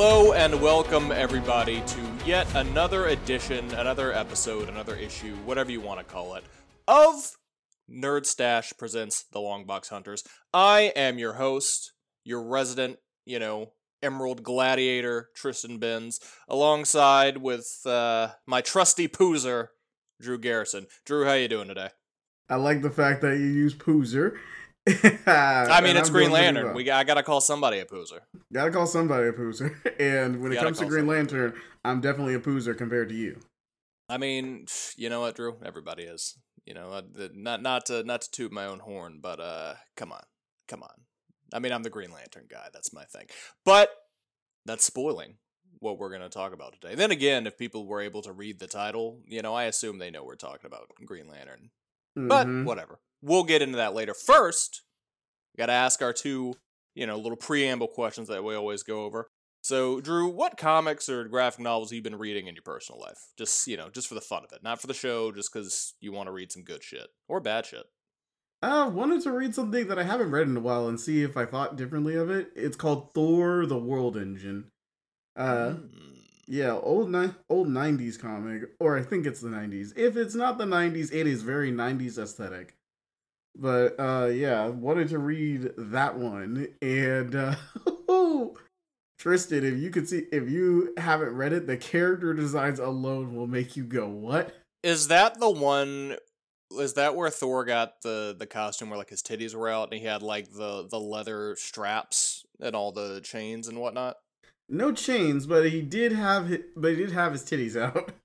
Hello and welcome everybody to yet another edition, another episode, another issue, whatever you want to call it, of Nerd Stash presents The Longbox Hunters. I am your host, your resident, you know, Emerald Gladiator, Tristan Benns, alongside with uh, my trusty poozer, Drew Garrison. Drew, how you doing today? I like the fact that you use poozer. I mean, it's I'm Green Lantern. We I gotta call somebody a poozer. Gotta call somebody a poozer. And when it comes to Green somebody. Lantern, I'm definitely a poozer compared to you. I mean, you know what, Drew? Everybody is. You know, uh, not not to not to toot my own horn, but uh, come on, come on. I mean, I'm the Green Lantern guy. That's my thing. But that's spoiling what we're going to talk about today. Then again, if people were able to read the title, you know, I assume they know we're talking about Green Lantern. Mm-hmm. But whatever. We'll get into that later. First, got to ask our two, you know, little preamble questions that we always go over. So, Drew, what comics or graphic novels have you been reading in your personal life? Just, you know, just for the fun of it, not for the show, just because you want to read some good shit or bad shit. I wanted to read something that I haven't read in a while and see if I thought differently of it. It's called Thor: The World Engine. Uh, mm. yeah, old ni- old '90s comic, or I think it's the '90s. If it's not the '90s, it is very '90s aesthetic. But uh, yeah, wanted to read that one, and uh, Tristan, if you could see, if you haven't read it, the character designs alone will make you go, "What is that the one is that where Thor got the the costume where like his titties were out and he had like the the leather straps and all the chains and whatnot? No chains, but he did have his, but he did have his titties out.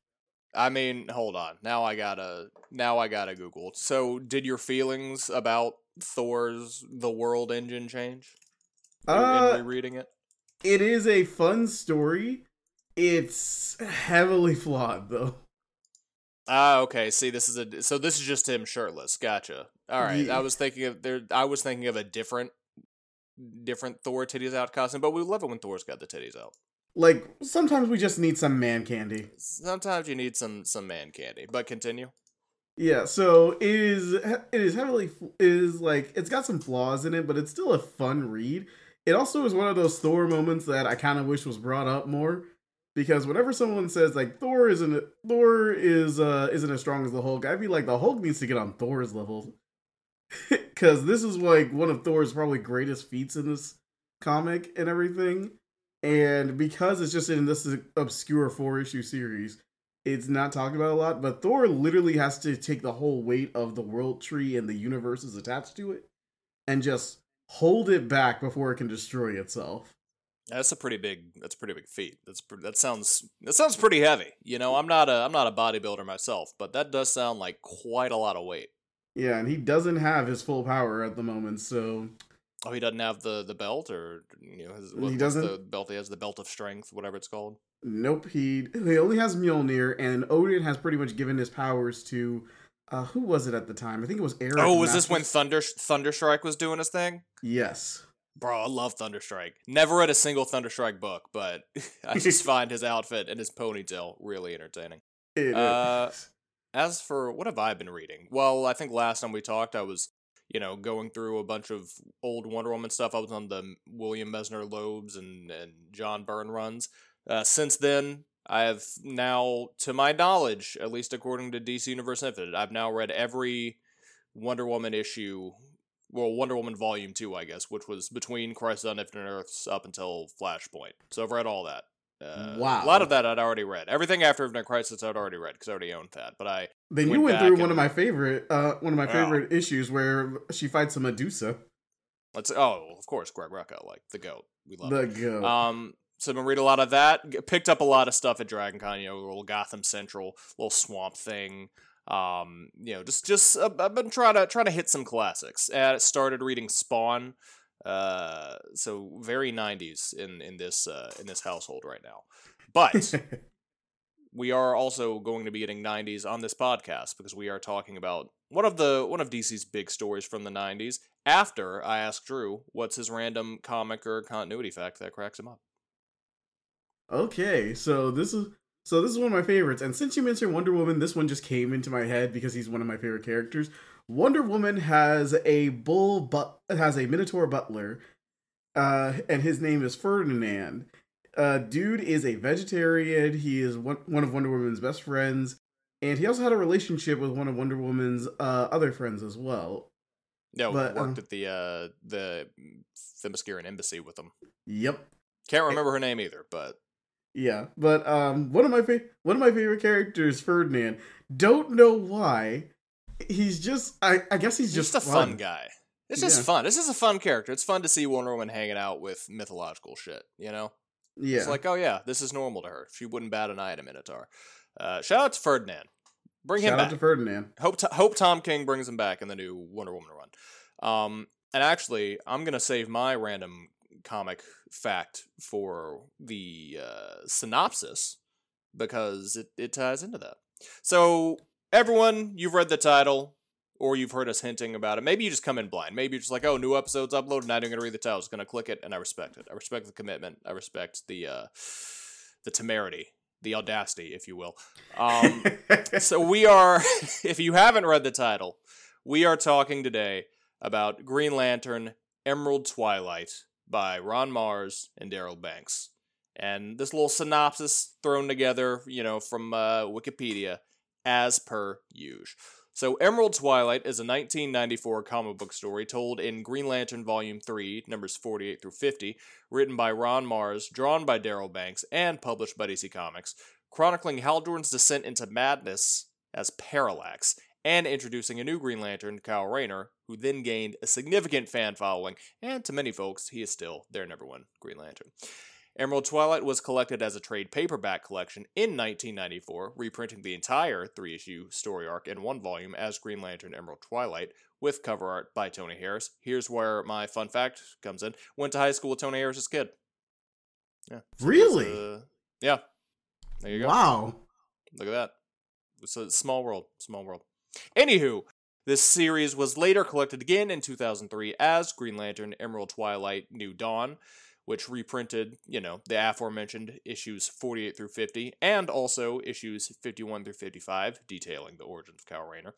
I mean, hold on. Now I gotta now I gotta Google. So, did your feelings about Thor's The World Engine change? Uh, in rereading it, it is a fun story. It's heavily flawed though. Ah, okay. See, this is a so this is just him shirtless. Gotcha. All right. Yeah. I was thinking of there. I was thinking of a different, different Thor titties out costume, but we love it when Thor's got the titties out. Like sometimes we just need some man candy. Sometimes you need some some man candy. But continue. Yeah. So it is. It is heavily. It is like it's got some flaws in it, but it's still a fun read. It also is one of those Thor moments that I kind of wish was brought up more because whenever someone says like Thor isn't Thor is uh isn't as strong as the Hulk, I'd be like the Hulk needs to get on Thor's level. Cause this is like one of Thor's probably greatest feats in this comic and everything. And because it's just in this obscure four issue series, it's not talked about a lot, but Thor literally has to take the whole weight of the world tree and the universe is attached to it and just hold it back before it can destroy itself. That's a pretty big. That's a pretty big feat. That's that sounds that sounds pretty heavy. You know, I'm not a I'm not a bodybuilder myself, but that does sound like quite a lot of weight. Yeah, and he doesn't have his full power at the moment, so. Oh, he doesn't have the the belt, or you know, his, what, he doesn't. the belt he has the belt of strength, whatever it's called. Nope he he only has Mjolnir, and Odin has pretty much given his powers to. Uh, who was it at the time? I think it was Eric. Oh, was Masters. this when Thunder Thunderstrike was doing his thing? Yes. Bro, I love Thunderstrike. Never read a single Thunderstrike book, but I just find his outfit and his ponytail really entertaining. Uh, as for what have I been reading? Well, I think last time we talked, I was, you know, going through a bunch of old Wonder Woman stuff. I was on the William Messner Loebs and, and John Byrne runs. Uh, since then, I have now, to my knowledge, at least according to DC Universe Infinite, I've now read every Wonder Woman issue well, Wonder Woman Volume 2, I guess, which was between Crisis on Infinite Earths up until Flashpoint. So I've read all that. Uh, wow. A lot of that I'd already read. Everything after Infinite Crisis I'd already read because I already owned that. But I. Then you went through one of my favorite, uh, one of my favorite oh. issues where she fights a Medusa. Let's. Oh, of course, Greg Rucka, like the goat. We love the it. goat. Um, so I've been reading a lot of that. Picked up a lot of stuff at Dragon Con. You know, little Gotham Central, little Swamp Thing. Um, you know, just just uh, I've been trying to trying to hit some classics. And I started reading Spawn. Uh, so very 90s in in this uh, in this household right now. But we are also going to be getting 90s on this podcast because we are talking about one of the one of DC's big stories from the 90s. After I ask Drew what's his random comic or continuity fact that cracks him up. Okay, so this is so this is one of my favorites. And since you mentioned Wonder Woman, this one just came into my head because he's one of my favorite characters. Wonder Woman has a bull but has a minotaur butler, uh, and his name is Ferdinand. Uh, dude is a vegetarian. He is one, one of Wonder Woman's best friends, and he also had a relationship with one of Wonder Woman's uh, other friends as well. Yeah, but, worked um, at the uh, the Themysciran embassy with them. Yep. Can't remember her name either, but yeah. But um, one of my fa- one of my favorite characters, Ferdinand. Don't know why. He's just I, I guess he's, he's just, a fun, fun guy. It's just yeah. fun. This is a fun character. It's fun to see Wonder Woman hanging out with mythological shit. You know. Yeah. It's like, oh yeah, this is normal to her. She wouldn't bat an eye at a Minotaur. Uh, shout out to Ferdinand. Bring shout him back. Shout out to Ferdinand. Hope hope Tom King brings him back in the new Wonder Woman run. Um, and actually, I'm gonna save my random comic fact for the uh, synopsis because it, it ties into that. So, everyone, you've read the title or you've heard us hinting about it. Maybe you just come in blind. Maybe you're just like, oh, new episodes uploaded. I'm not going to read the title. I was going to click it, and I respect it. I respect the commitment. I respect the uh, the temerity, the audacity, if you will. Um, so we are. if you haven't read the title, we are talking today about Green Lantern Emerald Twilight by Ron Marz and Darryl Banks. And this little synopsis thrown together, you know, from uh, Wikipedia, as per usual. So, Emerald Twilight is a 1994 comic book story told in Green Lantern Volume 3, numbers 48 through 50, written by Ron Marz, drawn by Darryl Banks, and published by DC Comics, chronicling Hal Jordan's descent into madness as Parallax and introducing a new Green Lantern, Kyle Rayner, who then gained a significant fan following, and to many folks, he is still their number one Green Lantern. Emerald Twilight was collected as a trade paperback collection in 1994, reprinting the entire three issue story arc in one volume as Green Lantern Emerald Twilight, with cover art by Tony Harris. Here's where my fun fact comes in. Went to high school with Tony Harris's kid. Yeah. Really? Uh, yeah. There you go. Wow. Look at that. It's a small world. Small world. Anywho, this series was later collected again in 2003 as Green Lantern Emerald Twilight New Dawn, which reprinted, you know, the aforementioned issues 48 through 50, and also issues 51 through 55, detailing the origins of Kyle Rayner.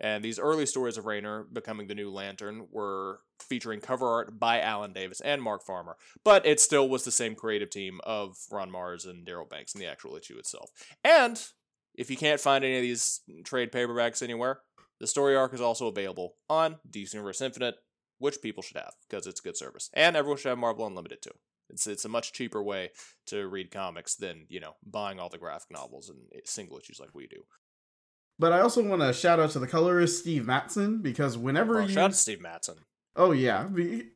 And these early stories of Rayner becoming the new Lantern were featuring cover art by Alan Davis and Mark Farmer, but it still was the same creative team of Ron Marz and Darryl Banks in the actual issue itself. And if you can't find any of these trade paperbacks anywhere, the story arc is also available on DC Universe Infinite, which people should have because it's a good service, and everyone should have Marvel Unlimited too. It's it's a much cheaper way to read comics than you know buying all the graphic novels and single issues like we do. But I also want to shout out to the colorist Steve Mattsson because whenever well, you shout out to Steve Mattsson. Oh yeah,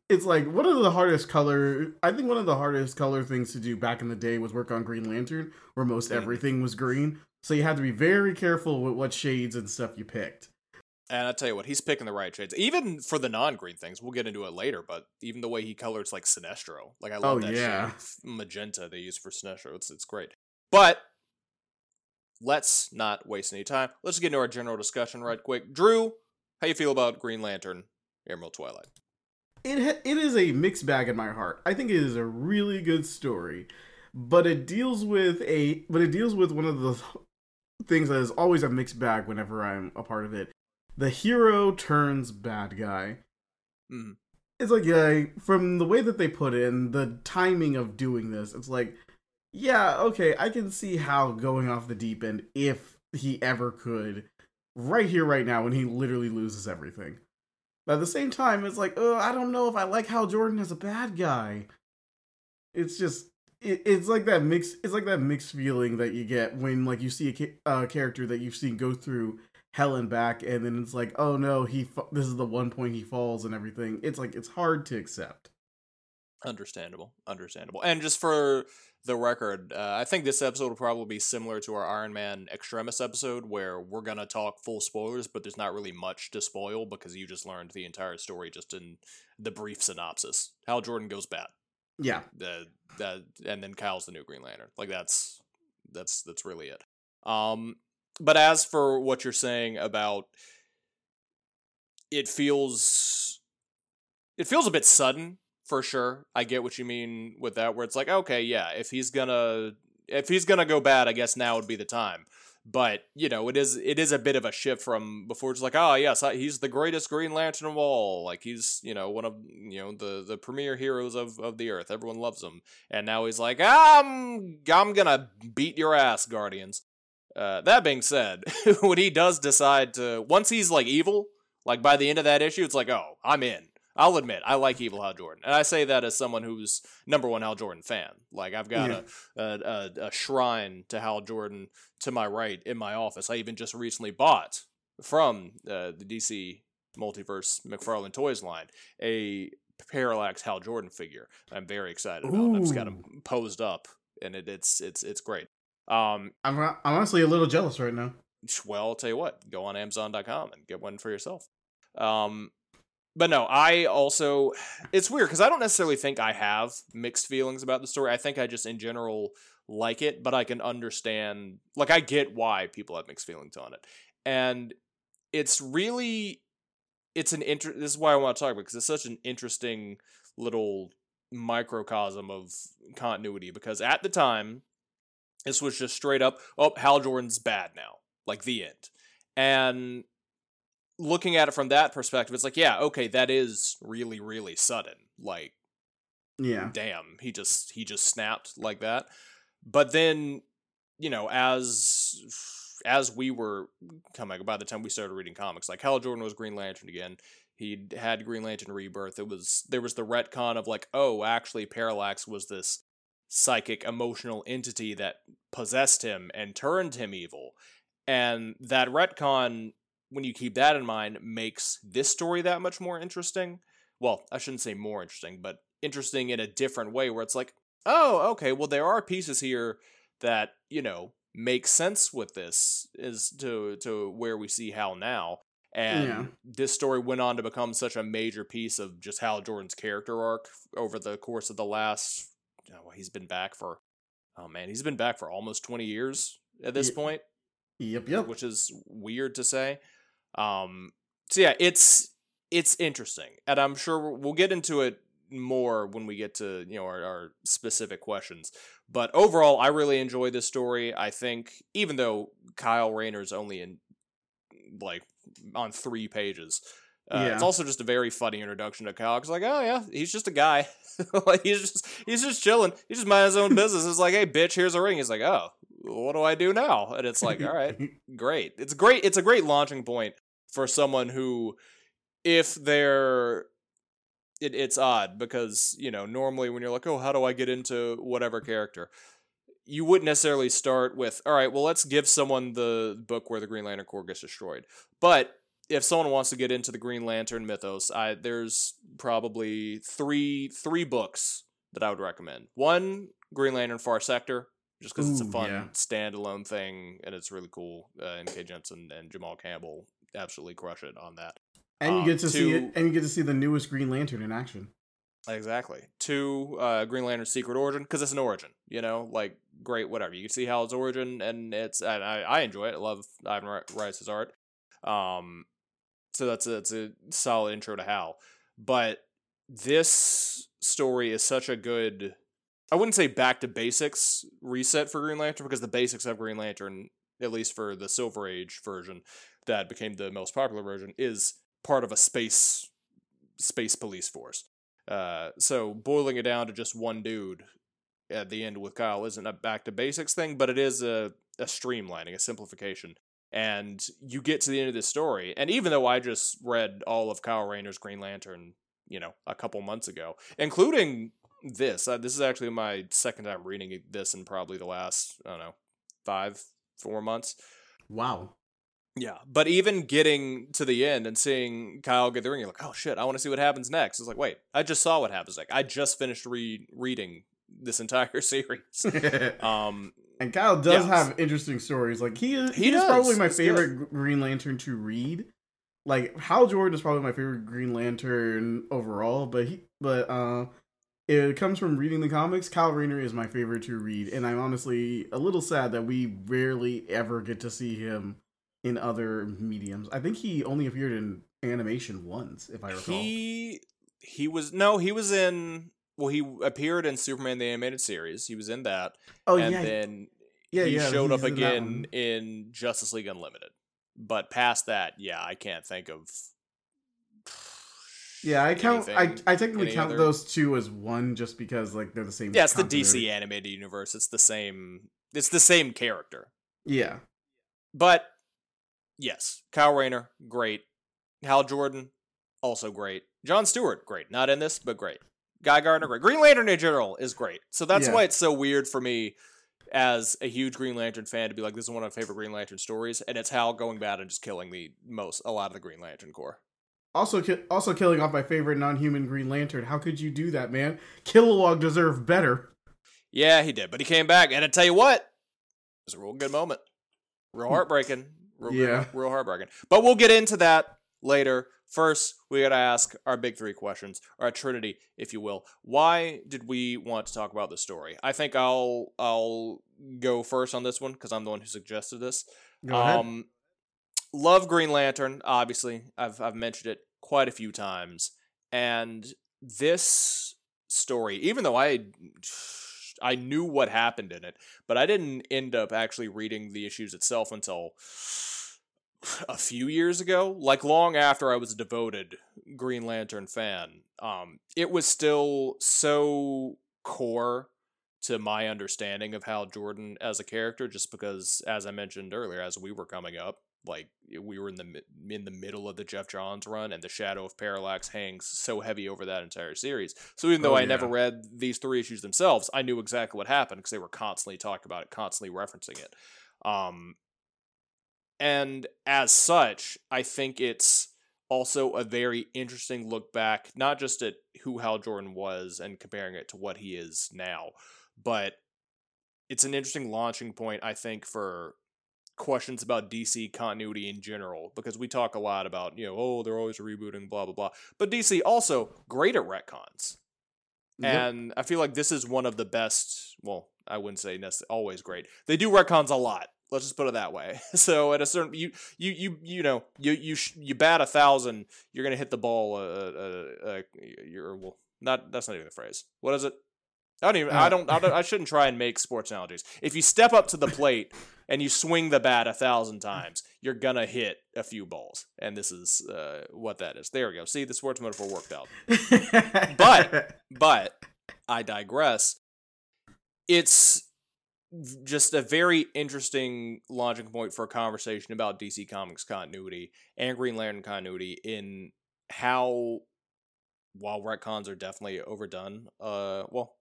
it's like one of the hardest color. I think one of the hardest color things to do back in the day was work on Green Lantern, where most mm. everything was green. So you had to be very careful with what shades and stuff you picked. And I tell you what, he's picking the right shades. Even for the non-green things, we'll get into it later. But even the way he colors like Sinestro, like I love oh, that yeah. magenta they use for Sinestro. It's it's great. But let's not waste any time. Let's get into our general discussion right quick. Drew, how you feel about Green Lantern, Emerald Twilight? It ha- it is a mixed bag in my heart. I think it is a really good story, but it deals with a but it deals with one of the things that is always a mixed bag whenever I'm a part of it. The hero turns bad guy. Mm. It's like yeah, from the way that they put in the timing of doing this, it's like, yeah, okay, I can see how going off the deep end if he ever could, right here, right now, when he literally loses everything. But at the same time, it's like, oh, I don't know if I like Hal Jordan as a bad guy. It's just it, it's like that mix. It's like that mixed feeling that you get when like you see a ca- uh, character that you've seen go through hell and back, and then it's like, oh no, he fa- this is the one point he falls and everything. It's like it's hard to accept. Understandable, understandable, and just for the record, uh, I think this episode will probably be similar to our Iron Man Extremis episode, where we're gonna talk full spoilers, but there's not really much to spoil because you just learned the entire story just in the brief synopsis. Hal Jordan goes bad. Yeah. The that and then Kyle's the new Green Lantern. Like that's that's that's really it. Um but as for what you're saying about it feels it feels a bit sudden for sure. I get what you mean with that where it's like okay, yeah, if he's going to if he's going to go bad, I guess now would be the time. but you know it is it is a bit of a shift from before it's like oh yes he's the greatest green lantern of all like he's you know one of you know the the premier heroes of of the earth everyone loves him and now he's like i'm i'm gonna beat your ass guardians uh, that being said when he does decide to once he's like evil like by the end of that issue it's like oh i'm in I'll admit I like Evil Hal Jordan, and I say that as someone who's number one Hal Jordan fan. Like I've got yeah. a, a, a shrine to Hal Jordan to my right in my office. I even just recently bought from uh, the DC Multiverse McFarlane Toys line a Parallax Hal Jordan figure. I'm very excited about. Ooh. I've just got him posed up, and it, it's it's it's great. Um, I'm I'm honestly a little jealous right now. Well, I'll tell you what, go on Amazon.com and get one for yourself. Um, but no, I also it's weird because I don't necessarily think I have mixed feelings about the story. I think I just in general like it, but I can understand like I get why people have mixed feelings on it. And it's really it's an inter this is why I want to talk about because it's such an interesting little microcosm of continuity because at the time this was just straight up oh Hal Jordan's bad now like the end and looking at it from that perspective, it's like, yeah, okay, that is really, really sudden. Like, yeah, damn, he just he just snapped like that. But then, you know, as as we were coming, by the time we started reading comics, like Hal Jordan was Green Lantern again. He had Green Lantern Rebirth. It was there was the retcon of like, oh, actually, Parallax was this psychic emotional entity that possessed him and turned him evil. And that retcon when you keep that in mind, makes this story that much more interesting. Well, I shouldn't say more interesting, but interesting in a different way where it's like, oh, okay, well, there are pieces here that, you know, make sense with this is to to where we see Hal now. And yeah. this story went on to become such a major piece of just Hal Jordan's character arc over the course of the last. Well, he's been back for, oh man, he's been back for almost twenty years at this point. Yep, yep. Which is weird to say. Um, so yeah, it's it's interesting, and I'm sure we'll get into it more when we get to you know our, our specific questions. But overall, I really enjoy this story. I think even though Kyle Rayner's only in like on three pages. Uh, yeah. It's also just a very funny introduction to Kyle. It's like, oh yeah, he's just a guy. like he's just he's just chilling. He's just mind his own business. It's like, hey, bitch, here's a ring. He's like, oh, what do I do now? And it's like, all right, great. It's great. It's a great launching point for someone who, if they're, it, it's odd because you know normally when you're like, oh, how do I get into whatever character, you wouldn't necessarily start with, all right, well, let's give someone the book where the Green Lantern Corps gets destroyed. But if someone wants to get into the Green Lantern mythos, I there's probably three three books that I would recommend. One, Green Lantern Far Sector, just because it's a fun yeah. standalone thing and it's really cool. Uh, N.K. Jemisin and Jamal Campbell absolutely crush it on that. And you um, get to see it, and you get to see the newest Green Lantern in action. Exactly. Two, uh, Green Lantern Secret Origin because it's an origin. You know, like great, whatever. You can see how it's origin, and it's and I, I enjoy it. I love Ivan Reis's art. Um, so that's a, that's a solid intro to Hal. But this story is such a good I wouldn't say back to basics reset for Green Lantern because the basics of Green Lantern, at least for the Silver Age version that became the most popular version, is part of a space space police force. Uh, so boiling it down to just one dude at the end with Kyle isn't a back to basics thing, but it is a, a streamlining, a simplification. And you get to the end of this story, and even though I just read all of Kyle Rayner's Green Lantern, you know, a couple months ago, including this. Uh, this is actually my second time reading this in probably the last I don't know five four months. Wow. Yeah, but even getting to the end and seeing Kyle get the ring, you're like, oh shit, I want to see what happens next. It's like, wait, I just saw what happens. Like, I just finished re- reading this entire series. um, and Kyle does yeah. have interesting stories. Like he is, he, he is probably my favorite good. Green Lantern to read. Like Hal Jordan is probably my favorite Green Lantern overall, but he, but uh, it comes from reading the comics. Kyle Rayner is my favorite to read, and I'm honestly a little sad that we rarely ever get to see him in other mediums. I think he only appeared in animation once, if I recall. He he was no, he was in well, he appeared in Superman the animated series. He was in that. Oh and yeah. then yeah, he yeah, showed up again in, Justice League Unlimited. But past that, yeah, I can't think of. Yeah, I count. I I technically count other... those two as one, just because like they're the same. Yeah, it's continuity. the DC animated universe. It's the same. It's the same character. Yeah, but yes, Kyle Rayner, great. Hal Jordan, also great. John Stewart, great. Not in this, but great. Guy Gardner, great. Green Lantern in general is great. So that's yeah. why it's so weird for me as a huge Green Lantern fan to be like, this is one of my favorite Green Lantern stories, and it's Hal going bad and just killing the most a lot of the Green Lantern Corps. Also, ki- also killing off my favorite non-human Green Lantern. How could you do that, man? Kilowog deserved better. Yeah, he did, but he came back, and I tell you what, it was a real good moment, real hmm. heartbreaking, real, yeah, real heartbreaking. But we'll get into that later. First, we got to ask our big three questions, our trinity, if you will. Why did we want to talk about this story? I think I'll I'll go first on this one because I'm the one who suggested this. Go ahead. Um, love Green Lantern. Obviously, I've I've mentioned it quite a few times, and this story, even though I I knew what happened in it, but I didn't end up actually reading the issues itself until a few years ago, like long after I was a devoted Green Lantern fan, um, it was still so core to my understanding of Hal Jordan as a character, just because, as I mentioned earlier, as we were coming up, like we were in the in the middle of the Geoff Johns run, and the shadow of Parallax hangs so heavy over that entire series. So even though oh, I yeah. never read these three issues themselves, I knew exactly what happened because they were constantly talking about it, constantly referencing it. Um, and as such, I think it's also a very interesting look back, not just at who Hal Jordan was and comparing it to what he is now, but it's an interesting launching point, I think, for questions about DC continuity in general because we talk a lot about, you know, oh, they're always rebooting, blah, blah, blah. But DC also great at retcons. Yep. And I feel like this is one of the best, well, I wouldn't say necessarily always great. They do retcons a lot. Let's just put it that way. So at a certain you you you you know you you you bat a thousand, you're gonna hit the ball. Uh, uh, uh you're well, not that's not even the phrase. What is it? I don't even. I don't. I don't. I shouldn't try and make sports analogies. If you step up to the plate and you swing the bat a thousand times, you're gonna hit a few balls, and this is uh, what that is. There we go. See, the sports metaphor worked out. but but I digress. It's just a very interesting launching point for a conversation about DC Comics continuity and Green Lantern continuity in how, while retcons are definitely overdone, uh, well,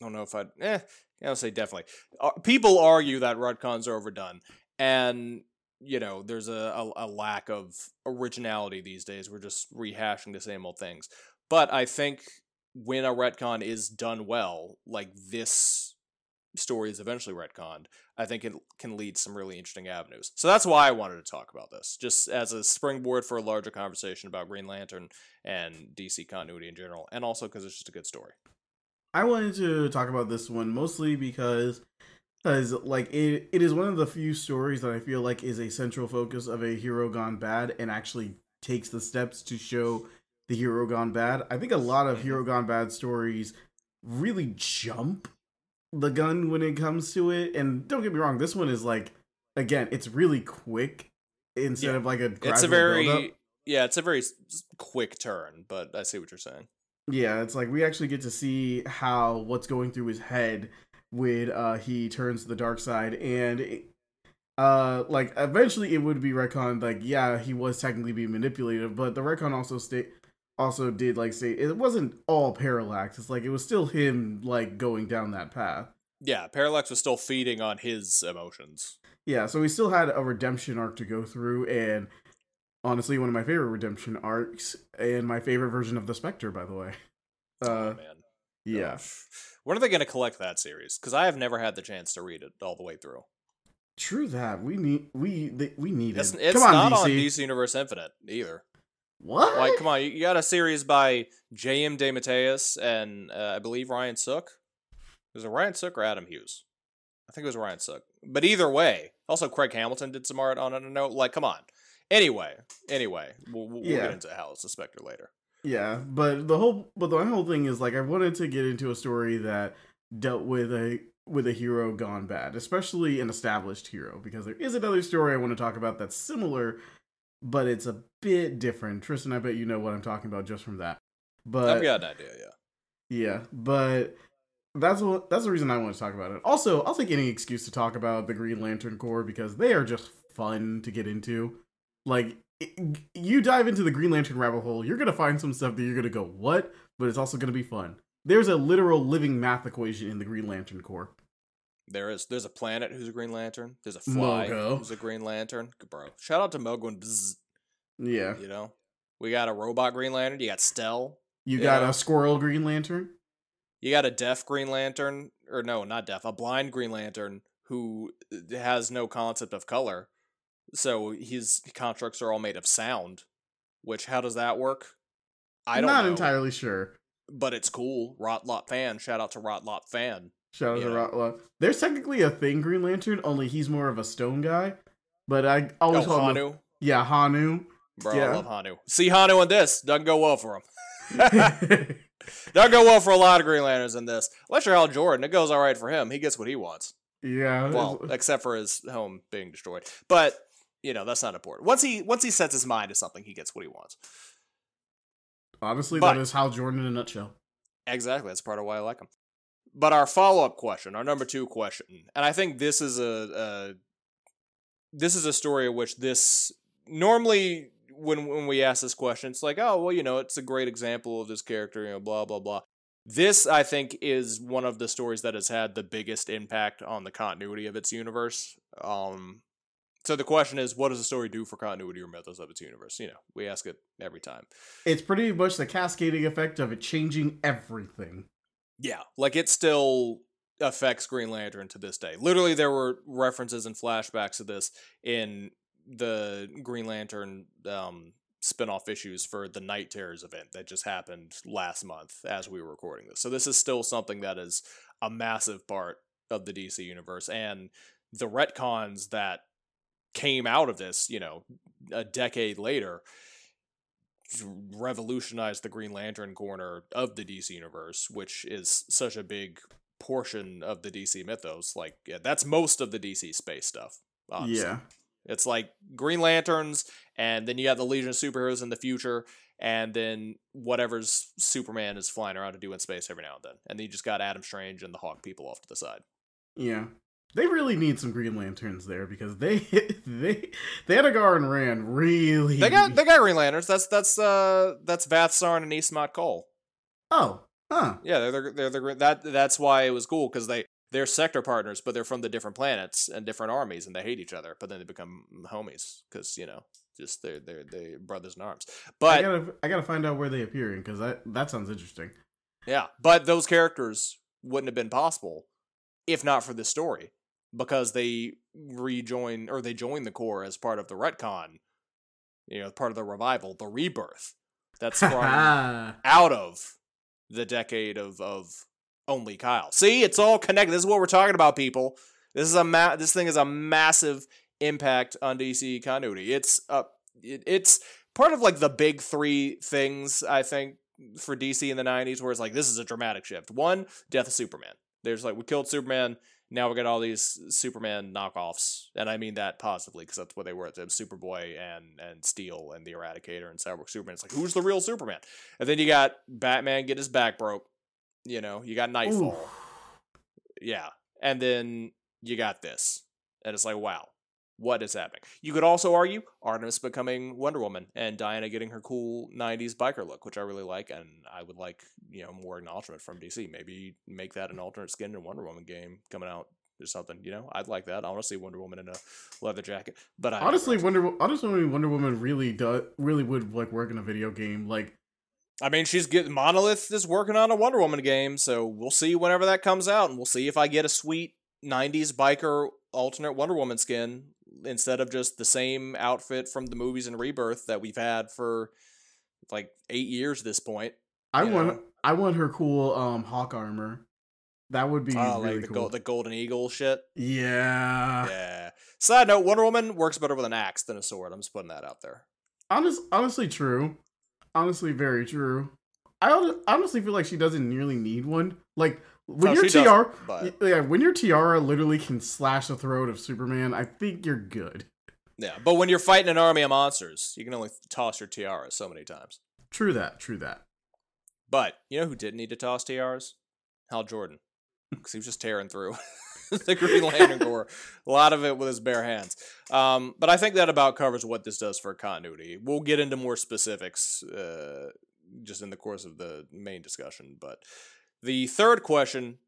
I don't know if I'd, eh, I'll say definitely. Uh, people argue that retcons are overdone, and you know, there's a, a, a lack of originality these days. We're just rehashing the same old things. But I think when a retcon is done well, like this story is eventually retconned, I think it can lead some really interesting avenues. So that's why I wanted to talk about this, just as a springboard for a larger conversation about Green Lantern and DC continuity in general, and also because it's just a good story. I wanted to talk about this one mostly because because like it, it is one of the few stories that I feel like is a central focus of a hero gone bad and actually takes the steps to show the hero gone bad. I think a lot of mm-hmm. hero gone bad stories really jump the gun when it comes to it. And don't get me wrong, this one is like again, it's really quick instead yeah. of like a. It's a very yeah, it's a very quick turn, but I see what you're saying. Yeah, it's like we actually get to see how what's going through his head when uh, he turns to the dark side, and it, uh, like eventually it would be retcon. Like, yeah, he was technically being manipulated, but the retcon also state also did like say it wasn't all parallax it's like it was still him like going down that path. Yeah parallax was still feeding on his emotions. Yeah so he still had a redemption arc to go through and honestly one of my favorite redemption arcs and my favorite version of the spectre by the way. Uh oh, man. yeah. When are they going to collect that series? Because i have never had the chance to read it all the way through. True that we need we we need it it's, on, not DC. on dc universe infinite either what? Like, come on, you got a series by J.M. DeMatteis and uh, I believe Ryan Sook. Was it Ryan Sook or Adam Hughes? I think it was Ryan Sook. But either way, also Craig Hamilton did some art on it. note. Like, come on. Anyway, anyway, we'll, we'll yeah. get into Hal the Spectre later. Yeah, but the whole but the whole thing is like I wanted to get into a story that dealt with a with a hero gone bad, especially an established hero, because there is another story I want to talk about that's similar, but it's a bit different. Tristan, I bet you know what I'm talking about just from that. But I've got an idea, yeah. Yeah, but that's what that's the reason I want to talk about it. Also, I'll take any excuse to talk about the Green Lantern Corps because they are just fun to get into. Like it, you dive into the Green Lantern rabbit hole, you're gonna find some stuff that you're gonna go, "What?" But it's also gonna be fun. There's a literal living math equation in the Green Lantern Corps. There is. There's a planet who's a Green Lantern. There's a fly Mogo. who's a Green Lantern. Bro, shout out to Mogo and Bzz. Yeah. You know, we got a robot Green Lantern. You got Stel. You got know? a squirrel Green Lantern. You got a deaf Green Lantern, or no, not deaf, a blind Green Lantern who uh, has no concept of color. So his constructs are all made of sound. Which how does that work? I don't. Not know. entirely sure. But it's cool. Rot Lop Fan. Shout out to Rot Lop Fan. Shout out to Rot Lop. There's technically a thing Green Lantern, only he's more of a stone guy. But I always oh, call Hanu. Him, yeah, Hanu. Bro, yeah. I love Hanu. See Hanu in this doesn't go well for him. doesn't go well for a lot of Green Lanterns in this. Unless you're Hal Jordan, it goes all right for him. He gets what he wants. Yeah. Well, except for his home being destroyed. But you know that's not important. Once he once he sets his mind to something, he gets what he wants. Honestly, but, that is Hal Jordan in a nutshell. Exactly. That's part of why I like him. But our follow up question, our number two question, and I think this is a, a this is a story which this normally when when we ask this question, it's like, oh well, you know, it's a great example of this character, you know, blah blah blah. This, I think, is one of the stories that has had the biggest impact on the continuity of its universe. Um, so the question is, what does the story do for continuity or mythos of its universe? You know, we ask it every time. It's pretty much the cascading effect of it changing everything. Yeah, like it still affects Green Lantern to this day. Literally, there were references and flashbacks to this in the Green Lantern um, spin-off issues for the Night Terrors event that just happened last month as we were recording this. So this is still something that is a massive part of the DC universe and the retcons that came out of this, you know, a decade later revolutionized the Green Lantern corner of the DC universe, which is such a big portion of the DC mythos. Like yeah, that's most of the DC space stuff. Honestly. Yeah. It's like Green Lanterns, and then you got the Legion of Superheroes in the future, and then whatever's Superman is flying around to do in space every now and then. And then you just got Adam Strange and the Hawk people off to the side. Yeah. They really need some Green Lanterns there because they they Thanagar and Rann really They got they got Green Lanterns. That's that's uh that's Vath Sarn and Isamot Kol. Oh. Huh. Yeah, they're they're, they're, they're that that's why it was cool because they they're sector partners, but they're from the different planets and different armies, and they hate each other. But then they become homies because you know, just they're they're they brothers in arms. But I gotta I gotta find out where they appear in because that that sounds interesting. Yeah, but those characters wouldn't have been possible if not for this story because they rejoin or they join the Corps as part of the retcon. You know, part of the revival, the rebirth. That's from out of the decade of of only Kyle. See, it's all connected. This is what we're talking about, people. This is a ma- this thing is a massive impact on DC continuity. It's uh, it, it's part of like the big three things I think for DC in the '90s, where it's like this is a dramatic shift. One, death of Superman. There's like we killed Superman. Now we got all these Superman knockoffs, and I mean that positively because that's what they were. They Superboy and and Steel and the Eradicator and Cyborg Superman. It's like who's the real Superman? And then you got Batman get his back broke you know, you got Knightfall. Ooh. Yeah. And then you got this. And it's like, wow, what is happening? You could also argue Artemis becoming Wonder Woman and Diana getting her cool 90s biker look, which I really like. And I would like, you know, more acknowledgement from DC. Maybe make that an alternate skin in Wonder Woman game coming out or something. You know, I'd like that. I want to see Wonder Woman in a leather jacket. But I honestly, Wonder honestly Wonder Woman really does really would like work in a video game. Like I mean, she's getting Monolith is working on a Wonder Woman game, so we'll see whenever that comes out, and we'll see if I get a sweet '90s biker alternate Wonder Woman skin instead of just the same outfit from the movies and Rebirth that we've had for like eight years at this point. I want know? I want her cool um hawk armor. That would be oh, really like the, cool. Gold, the golden eagle shit. Yeah. Yeah. Side note: Wonder Woman works better with an axe than a sword. I'm just putting that out there. Honest, honestly, true honestly very true. I honestly feel like she doesn't nearly need one. Like when your tiara, yeah, when your tiara literally can slash the throat of Superman, I think you're good. Yeah, but when you're fighting an army of monsters, you can only toss your tiara so many times. True that. True that. But you know who didn't need to toss tiaras? Hal Jordan, because he was just tearing through the Green Lantern Corps. A lot of it with his bare hands. Um, but I think that about covers what this does for continuity. We'll get into more specifics uh, just in the course of the main discussion. But the third question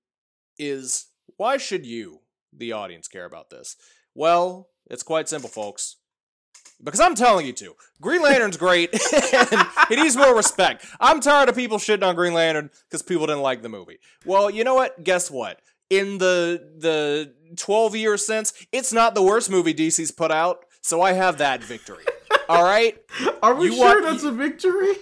is why should you, the audience, care about this? Well, it's quite simple, folks. Because I'm telling you to. Green Lantern's great, and he needs more respect. I'm tired of people shitting on Green Lantern because people didn't like the movie. Well, you know what? Guess what? In the the 12 years since, it's not the worst movie DC's put out, so I have that victory. All right? Are we you sure want, that's a victory?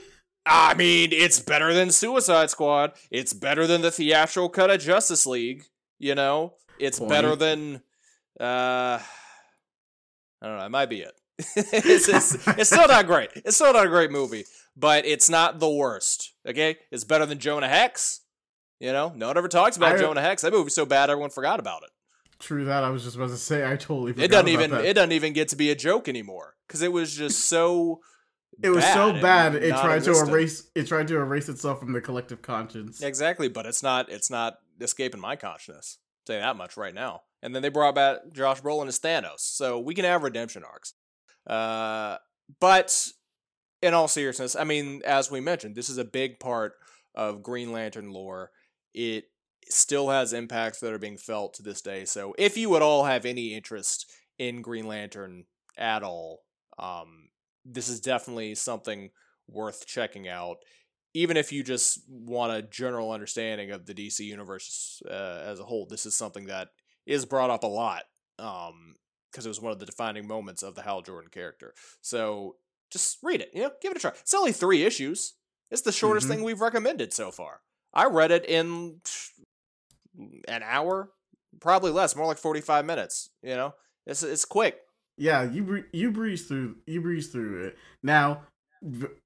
I mean, it's better than Suicide Squad. It's better than the theatrical cut of Justice League. You know, it's Point. better than. Uh, I don't know. It might be it. it's, it's, it's still not great. It's still not a great movie, but it's not the worst. Okay, it's better than Jonah Hex. You know, no one ever talks about I, Jonah Hex. That movie's so bad, everyone forgot about it. True that. I was just about to say. I totally. it doesn't even. That. It doesn't even get to be a joke anymore because it was just so. It was so bad. It tried to erase. It tried to erase itself from the collective conscience. Exactly, but it's not. It's not escaping my consciousness. I'll say that much right now. And then they brought back Josh Brolin as Thanos, so we can have redemption arcs. Uh, but in all seriousness, I mean, as we mentioned, this is a big part of Green Lantern lore. It still has impacts that are being felt to this day. So if you at all have any interest in Green Lantern at all, um, this is definitely something worth checking out. Even if you just want a general understanding of the DC universe uh, as a whole, this is something that is brought up a lot. Um, because it was one of the defining moments of the Hal Jordan character. So just read it, you know, give it a try. It's only three issues. It's the shortest mm-hmm. thing we've recommended so far. I read it in an hour, probably less, more like 45 minutes, you know. It's it's quick. Yeah, you you breeze through you breeze through it. Now,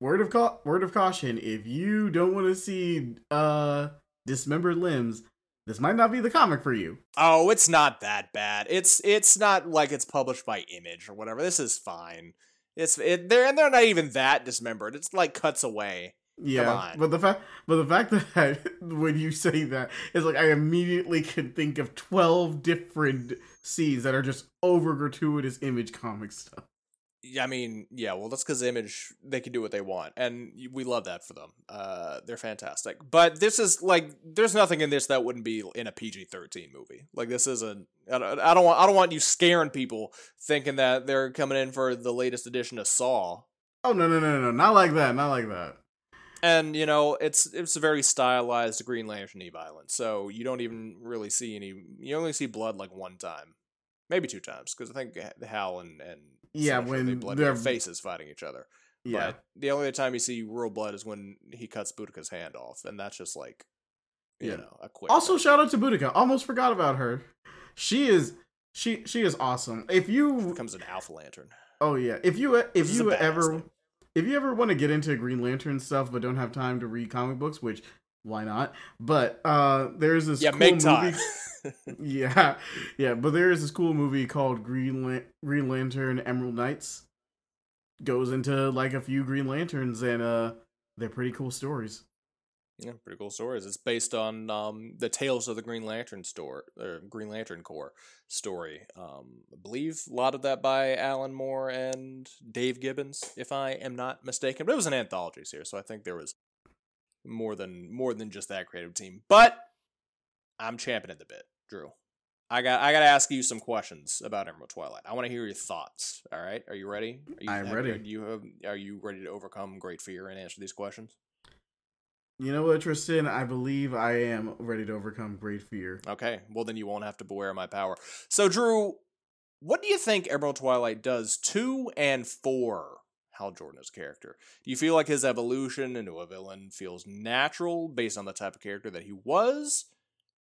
word of ca- word of caution, if you don't want to see uh dismembered limbs, this might not be the comic for you. Oh, it's not that bad. It's it's not like it's published by Image or whatever. This is fine. It's it, they're and they're not even that dismembered. It's like cuts away. Yeah, but the fact, but the fact that when you say that, it's like I immediately can think of twelve different scenes that are just over gratuitous image comic stuff. Yeah, I mean, yeah, well, that's because Image they can do what they want, and we love that for them. Uh, they're fantastic. But this is like, there's nothing in this that wouldn't be in a PG thirteen movie. Like this isn't. I don't, I don't want. I don't want you scaring people thinking that they're coming in for the latest edition of Saw. Oh no no no no! Not like that! Not like that. And you know, it's it's a very stylized Green Lantern violence, so you don't even really see any. You only see blood like one time, maybe two times, because I think Hal and and yeah, when they blood their faces fighting each other. Yeah. But the only time you see real blood is when he cuts Boodikka's hand off, and that's just like, you yeah. know, a quick. Also, shout out to Boudica. Almost forgot about her. She is she she is awesome. If you becomes an Alpha Lantern. Oh yeah. If you if you ever. If you ever want to get into Green Lantern stuff but don't have time to read comic books, which why not? But uh there's this yeah, cool make time. movie. yeah, yeah. But there is this cool movie called Green Lan- Green Lantern Emerald Knights. Goes into like a few Green Lanterns, and uh, they're pretty cool stories. Yeah, pretty cool stories. It's based on um, the Tales of the Green Lantern store or Green Lantern Corps story. Um, I believe a lot of that by Alan Moore and Dave Gibbons, if I am not mistaken. But it was an anthology series, so I think there was more than more than just that creative team. But I'm championing the bit. Drew. I got I got to ask you some questions about Emerald Twilight. I want to hear your thoughts. All right, are you ready? Are you, I'm ready. Are you have, are you ready to overcome great fear and answer these questions? You know what, Tristan? I believe I am ready to overcome great fear. Okay, well then you won't have to beware my power. So, Drew, what do you think Emerald Twilight does to and for Hal Jordan's character? Do you feel like his evolution into a villain feels natural based on the type of character that he was?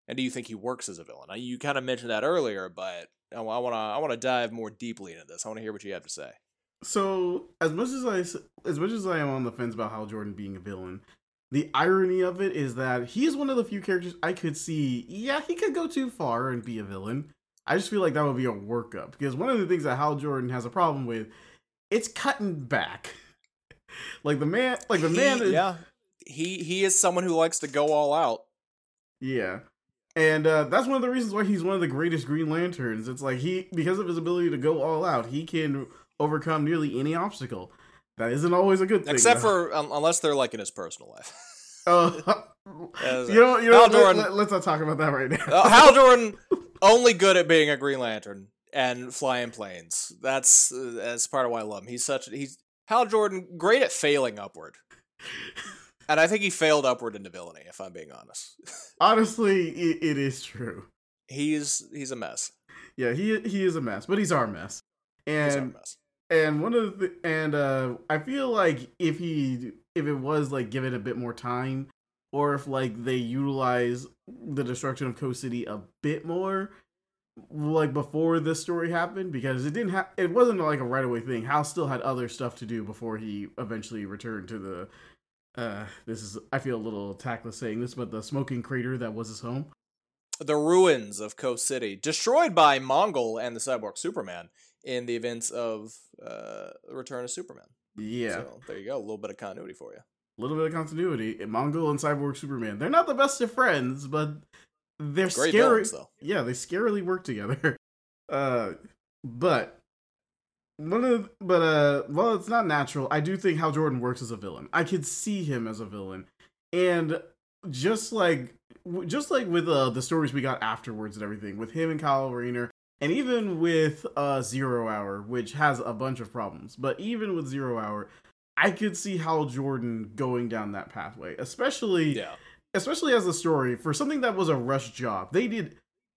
And do you think he works as a villain? You kind of mentioned that earlier, but I want to I want to dive more deeply into this. I want to hear what you have to say. So, as much as I as much as I am on the fence about Hal Jordan being a villain, the irony of it is that he's one of the few characters I could see. Yeah, he could go too far and be a villain. I just feel like that would be a workup because one of the things that Hal Jordan has a problem with, it's cutting back. like the man, like the he, man, is, yeah, he he is someone who likes to go all out. Yeah, and uh, that's one of the reasons why he's one of the greatest Green Lanterns. It's like he, because of his ability to go all out, he can overcome nearly any obstacle. That isn't always a good thing, except though. for um, unless they're like in his personal life. uh, you know, you know, Jordan, let, us let, not talk about that right now. uh, Hal Jordan only good at being a Green Lantern and flying planes. That's uh, that's part of why I love him. He's such he's Hal Jordan great at failing upward. And I think he failed upward into villainy, if I'm being honest. Honestly, it, it is true. He's he's a mess. Yeah, he he is a mess, but he's our mess. And mess. And one of the and uh I feel like if he if it was like given a bit more time or if like they utilize the destruction of Coast City a bit more like before this story happened because it didn't have it wasn't like a right away thing. Hal still had other stuff to do before he eventually returned to the uh this is I feel a little tactless saying this, but the smoking crater that was his home. The ruins of Coast City, destroyed by Mongul and the cyborg Superman in the events of uh Return of Superman. Yeah. So there you go, a little bit of continuity for you. A little bit of continuity. Mongul and Cyborg Superman. They're not the best of friends, but they're Great scary. Villains. Yeah, they scarily work together. Uh, but one of the, but uh well it's not natural i do think hal jordan works as a villain i could see him as a villain and just like just like with uh the stories we got afterwards and everything with him and kyle rayner and even with uh zero hour which has a bunch of problems but even with zero hour i could see hal jordan going down that pathway especially yeah. especially as a story for something that was a rush job. They did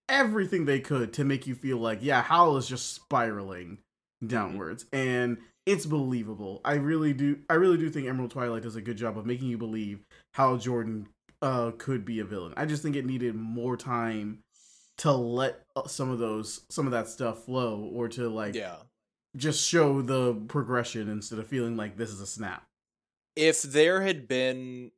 everything they could to make you feel like yeah hal is just spiraling downwards and it's believable. I really do i really do think emerald twilight does a good job of making you believe how jordan uh could be a villain. I just think it needed more time to let uh, some of those some of that stuff flow or to like yeah just show the progression instead of feeling like this is a snap if there had been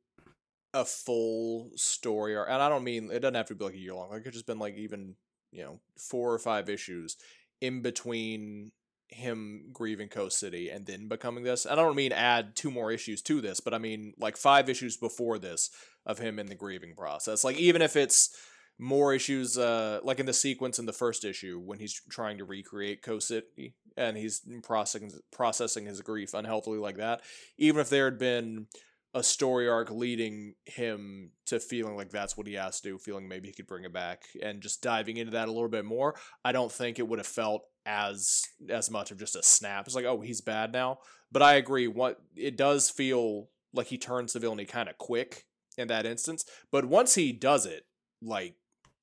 a full story or and i don't mean it doesn't have to be like a year long like it could just been like even you know four or five issues in between him grieving Coast City and then becoming this. And I don't mean add two more issues to this, but I mean like five issues before this of him in the grieving process. Like even if it's more issues uh like in the sequence in the first issue when he's trying to recreate Coast City and he's processing processing his grief unhealthily like that. Even if there had been a story arc leading him to feeling like that's what he has to do, feeling maybe he could bring it back, and just diving into that a little bit more, I don't think it would have felt as as much of just a snap. It's like, oh, he's bad now. But I agree. What it does feel like he turns the villainy kind of quick in that instance. But once he does it, like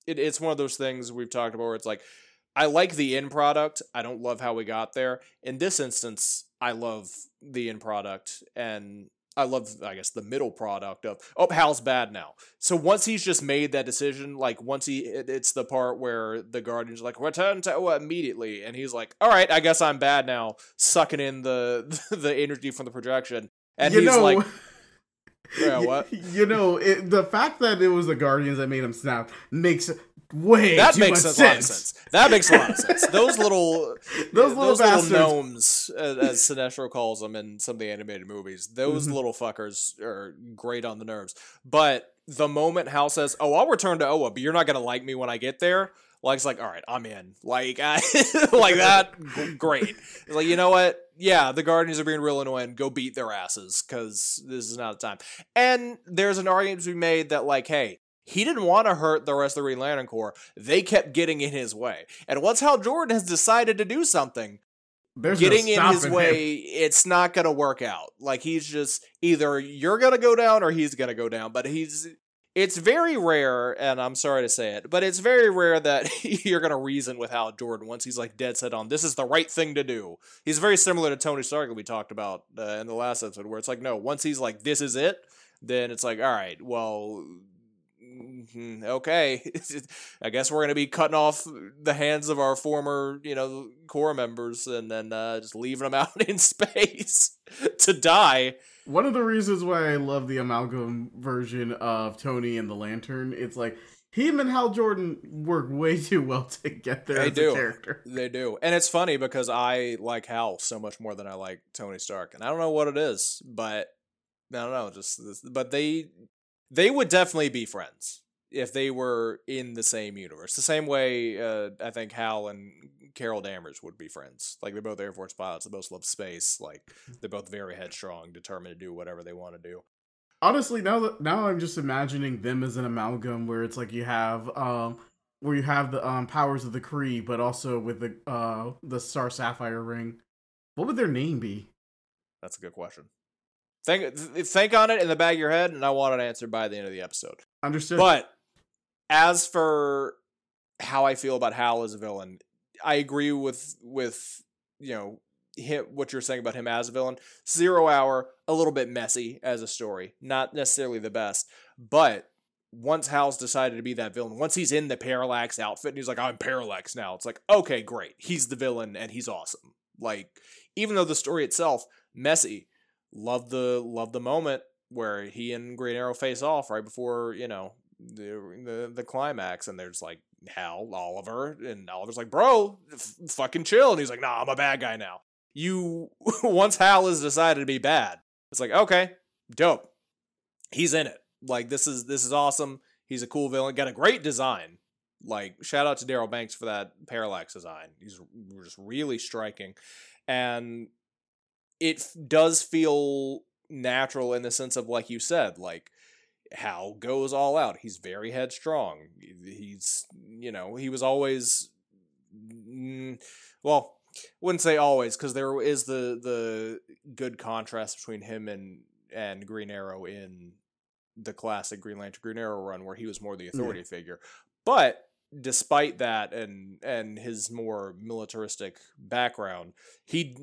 it, it's one of those things we've talked about where it's like, I like the end product. I don't love how we got there. In this instance, I love the end product and I love, I guess, the middle product of, oh, Hal's bad now. So once he's just made that decision, like once he, it, it's the part where the Guardian's like, return to Oa immediately. And he's like, all right, I guess I'm bad now, sucking in the the energy from the projection. And you he's know, like, yeah, what? You know, it, the fact that it was the Guardians that made him snap makes way that makes a sense. lot of sense. That makes a lot of sense. Those little those little, those little gnomes, as, as Sinestro calls them in some of the animated movies, those mm-hmm. little fuckers are great on the nerves. But the moment Hal says, "Oh, I'll return to Oa, but you're not gonna like me when I get there," Like's like, "All right, I'm in." Like, I, like that, great. Like, you know what? Yeah, the Guardians are being real annoying. Go beat their asses because this is not the time. And there's an argument to be made that, like, hey, he didn't want to hurt the rest of the Green Lantern Corps. They kept getting in his way. And once Hal Jordan has decided to do something, There's getting no in his way, him. it's not going to work out. Like he's just either you're going to go down or he's going to go down. But he's it's very rare, and I'm sorry to say it, but it's very rare that you're going to reason with Hal Jordan once he's like dead set on this is the right thing to do. He's very similar to Tony Stark we talked about uh, in the last episode, where it's like, no, once he's like, this is it, then it's like, all right, well, okay, I guess we're gonna be cutting off the hands of our former, you know, Corps members and then uh, just leaving them out in space to die. One of the reasons why I love the amalgam version of Tony and the Lantern, it's like him and Hal Jordan work way too well to get there they as do. a character. They do. And it's funny because I like Hal so much more than I like Tony Stark. And I don't know what it is, but I don't know, just but they they would definitely be friends if they were in the same universe. The same way uh, I think Hal and Carol Danvers would be friends. Like they're both Air Force pilots. They both love space. Like they're both very headstrong, determined to do whatever they want to do. Honestly, now that now I'm just imagining them as an amalgam where it's like you have um where you have the um powers of the Kree, but also with the uh the Star Sapphire ring. What would their name be? That's a good question. Think think on it in the back of your head, and I want an answer by the end of the episode. Understood. But as for how I feel about Hal as a villain, I agree with with you know him, what you're saying about him as a villain. Zero Hour, a little bit messy as a story, not necessarily the best, but once Hal's decided to be that villain, once he's in the Parallax outfit and he's like, I'm Parallax now, it's like, okay, great. He's the villain and he's awesome. Like, even though the story itself, messy, love the love the moment where he and Green Arrow face off right before you know the the, the climax, and there's like Hal Oliver, and Oliver's like, "Bro, f- fucking chill," and he's like, "Nah, I'm a bad guy now." You once Hal has decided to be bad, it's like, okay, dope. He's in it. Like this is this is awesome. He's a cool villain. Got a great design. Like shout out to Darryl Banks for that parallax design. He's just really striking, and it does feel natural in the sense of like you said, like Hal goes all out. He's very headstrong. He's you know he was always mm, well wouldn't say always because there is the the good contrast between him and and Green Arrow in the classic Green Lantern Green Arrow run where he was more the authority yeah. figure. But despite that and and his more militaristic background, he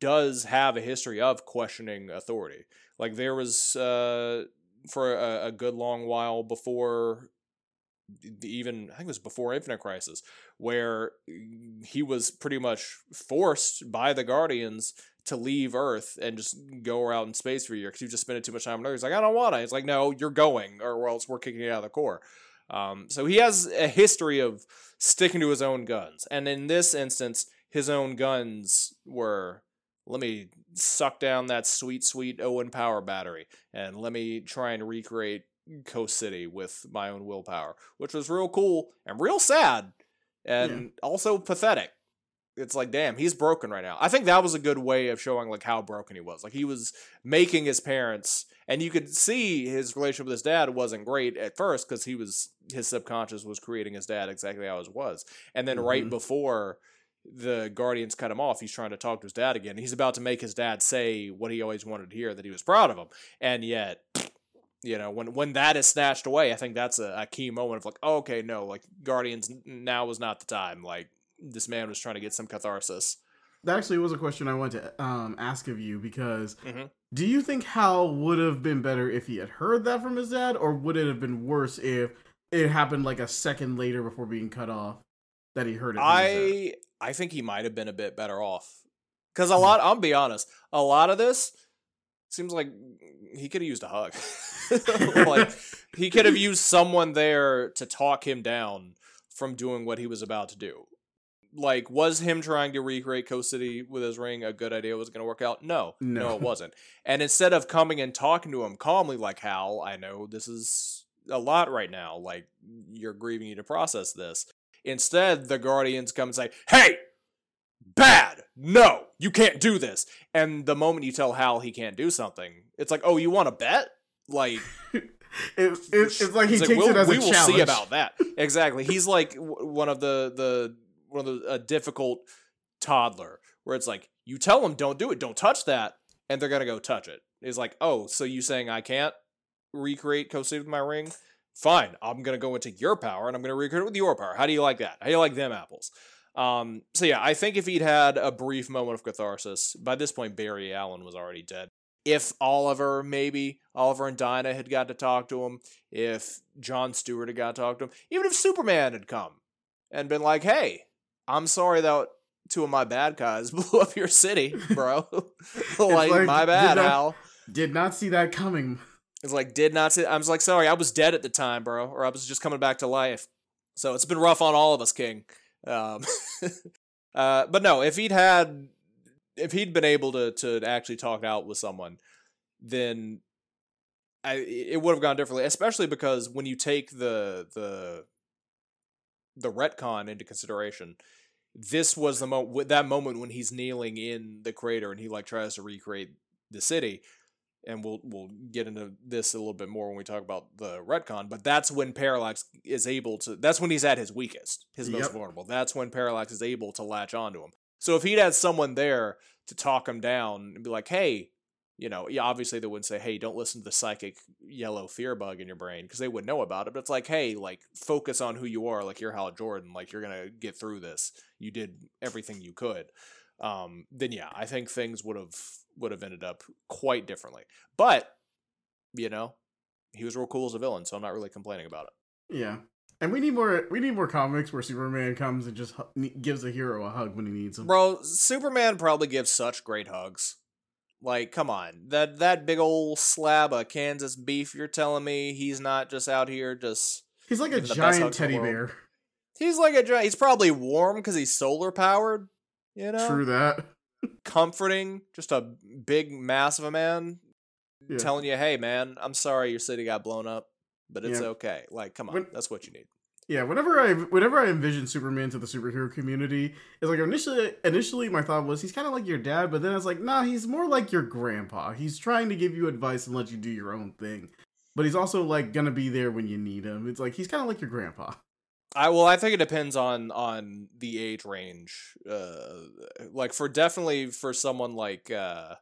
does have a history of questioning authority. Like there was uh, for a, a, good long while before even I think it was before Infinite Crisis, where he was pretty much forced by the Guardians to leave Earth and just go out in space for a year because he just spending too much time on Earth. He's like, I don't want to. He's like, no, you're going, or else we're kicking you out of the Corps. Um, so he has a history of sticking to his own guns, and in this instance, his own guns were let me suck down that sweet, sweet Oan power battery and let me try and recreate Coast City with my own willpower, which was real cool and real sad and yeah. also pathetic. It's like, damn, he's broken right now. I think that was a good way of showing like how broken he was. Like he was making his parents, and you could see his relationship with his dad wasn't great at first because he was his subconscious was creating his dad exactly how it was, and then mm-hmm. right before the Guardians cut him off. He's trying to talk to his dad again. He's about to make his dad say what he always wanted to hear that he was proud of him. And yet, you know, when when that is snatched away, I think that's a, a key moment of like, oh, okay, no, like Guardians now was not the time. Like this man was trying to get some catharsis. That actually was a question I wanted to um, ask of you because mm-hmm. do you think Hal would have been better if he had heard that from his dad, or would it have been worse if it happened like a second later before being cut off that he heard it? I I think he might have been a bit better off. Because a hmm. lot, I'll be honest, a lot of this seems like he could have used a hug. like he could have used someone there to talk him down from doing what he was about to do. Like, was him trying to recreate Coast City with his ring a good idea? Was going to work out? No, no, no, it wasn't. And instead of coming and talking to him calmly, like Hal, I know this is a lot right now. Like you're grieving, you to process this. Instead, the Guardians come and say, hey, bad. No, you can't do this. And the moment you tell Hal he can't do something, it's like, oh, you want to bet? Like, it, it, it's like he takes like, we'll, it as we a will challenge. see about that. Exactly. He's like one of the the one of the a difficult toddler where it's like you tell them don't do it, don't touch that, and they're gonna go touch it. It's like, oh, so you saying I can't recreate Coast City with my ring? Fine, I'm gonna go into your power and I'm gonna recruit it with your power. How do you like that? How do you like them apples? Um, so yeah, I think if he'd had a brief moment of catharsis, by this point Barry Allen was already dead. if Oliver, maybe Oliver and Dinah had got to talk to him, if John Stewart had got to talk to him, even if Superman had come and been like, "Hey, I'm sorry that two of my bad guys blew up your city, bro. like, like, my bad, did not, Hal. Did not see that coming. It's like did not see. I was like, sorry, I was dead at the time, bro, or I was just coming back to life. So it's been rough on all of us, King. Um, uh, but no, if he'd had, if he'd been able to to actually talk out with someone, then I it would have gone differently. Especially because when you take the the the retcon into consideration, this was the moment that moment when he's kneeling in the crater and he like tries to recreate the city and we'll we'll get into this a little bit more when we talk about the retcon but that's when parallax is able to that's when he's at his weakest his most vulnerable that's when parallax is able to latch onto him so if he'd had someone there to talk him down and be like hey you know, obviously they wouldn't say, "Hey, don't listen to the psychic yellow fear bug in your brain," because they would know about it. But it's like, "Hey, like focus on who you are. Like you're Hal Jordan. Like you're gonna get through this. You did everything you could." Um, then yeah, I think things would have would have ended up quite differently. But you know, he was real cool as a villain, so I'm not really complaining about it. Yeah, and we need more. We need more comics where Superman comes and just gives a hero a hug when he needs him. Bro, Superman probably gives such great hugs. Like, come on, that that big old slab of Kansas beef. You're telling me he's not just out here just. He's like a giant teddy bear. He's like a giant. He's probably warm because he's solar powered. You know. True that. Comforting, just a big mass of a man yeah. telling you, "Hey, man, I'm sorry your city got blown up, but it's yeah. okay." Like, come on, when, that's what you need. Yeah, whenever I whenever I envision Superman to the superhero community, it's like initially initially my thought was he's kind of like your dad, but then I was like, nah, he's more like your grandpa. He's trying to give you advice and let you do your own thing, but he's also like gonna be there when you need him. It's like he's kind of like your grandpa. I well, I think it depends on on the age range. Uh, like for definitely for someone like uh,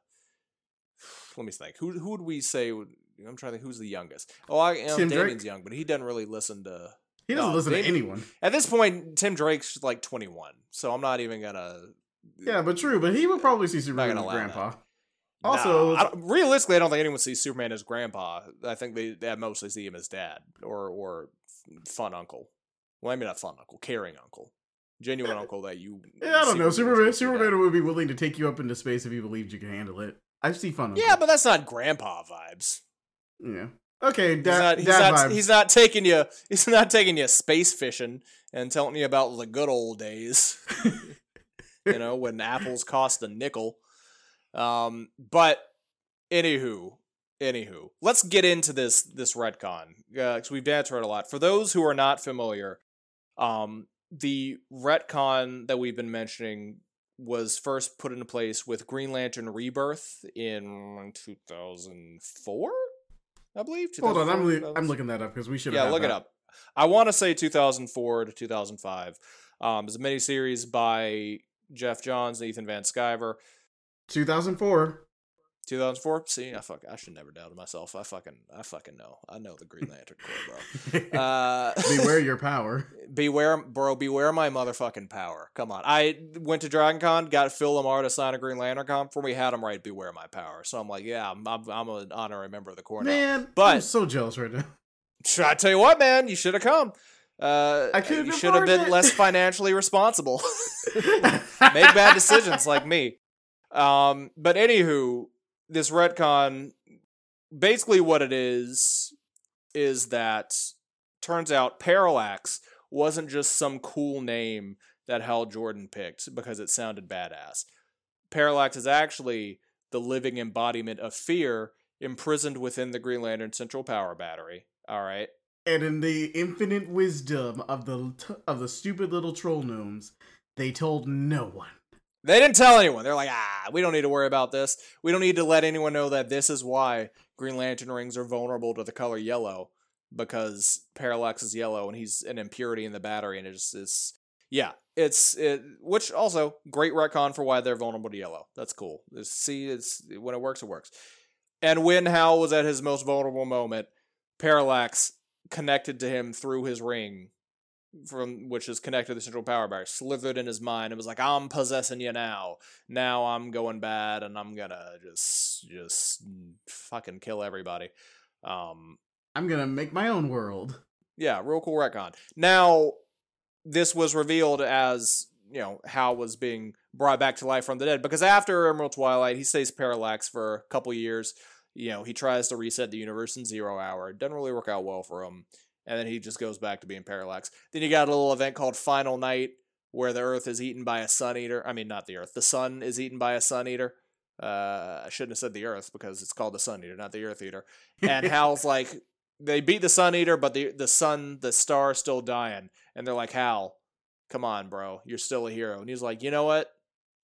let me think. Who who would we say? I'm trying to think. Who's the youngest? Oh, I know, Tim Damian's Drake? young, but he doesn't really listen to he doesn't no, listen to anyone. At this point, Tim Drake's like 21, so I'm not even gonna. Yeah, but true. But he would probably see Superman as grandpa. Also, I realistically, I don't think anyone sees Superman as grandpa. I think they, they mostly see him as dad or or fun uncle. Well, I mean not fun uncle, caring uncle, genuine uncle that you. Yeah, I don't know. Superman Superman would be willing to take you up into space if he believed you could handle it. I see fun. Yeah, but that's not grandpa vibes. Yeah. Okay, he's not, he's, not, he's not taking you. He's not taking you space fishing and telling you about the good old days. you know when apples cost a nickel. Um, but anywho, anywho, let's get into this this retcon because uh, we've danced around a lot. For those who are not familiar, um, the retcon that we've been mentioning was first put into place with Green Lantern Rebirth in 2004. I believe. Hold on, I'm, li- I'm looking that up because we should. Yeah, look that. it up. I want to say 2004 to 2005. Um, it's a miniseries by Geoff Johns and Ethan Van Sciver. 2004. 2004. See, I fuck. I should never doubt myself. I fucking. I fucking know. I know the Green Lantern Corps, bro. Uh, beware your power. Beware, bro. Beware my motherfucking power. Come on. I went to Dragon Con, got Phil LaMarr to sign a Green Lantern comp for me. Had him right. Beware my power. So I'm like, yeah, I'm. I'm, I'm an honorary member of the Corps. Man, but I'm so jealous right now. I tell you what, man, you should have come. Uh, I could. You should have been it. less financially responsible. Make bad decisions like me. Um, but anywho, this retcon basically what it is is that turns out Parallax wasn't just some cool name that Hal Jordan picked because it sounded badass. Parallax is actually the living embodiment of fear imprisoned within the Green Lantern Central Power Battery. All right. And in the infinite wisdom of the of the stupid little troll gnomes, they told no one. They didn't tell anyone. They're like, ah, we don't need to worry about this. We don't need to let anyone know that this is why Green Lantern rings are vulnerable to the color yellow because Parallax is yellow and he's an impurity in the battery and it's is yeah, it's it which also great retcon for why they're vulnerable to yellow. That's cool. It's, see, it's when it works, it works. And when Hal was at his most vulnerable moment, Parallax connected to him through his ring from which is connected to the central power battery slithered in his mind. It was like I'm possessing you now. Now I'm going bad, and I'm gonna just just fucking kill everybody. Um, I'm gonna make my own world. Yeah, real cool retcon. Now, this was revealed as you know how was being brought back to life from the dead because after Emerald Twilight, he stays parallax for a couple years. You know, he tries to reset the universe in Zero Hour. It doesn't really work out well for him and then he just goes back to being parallax. Then you got a little event called Final Night where the Earth is eaten by a Sun Eater. I mean, not the Earth. The Sun is eaten by a Sun Eater. Uh, I shouldn't have said the Earth because it's called the Sun Eater, not the Earth Eater. And Hal's like, they beat the Sun Eater, but the the Sun, the star, is still dying. And they're like, Hal, come on, bro, you're still a hero. And he's like, you know what?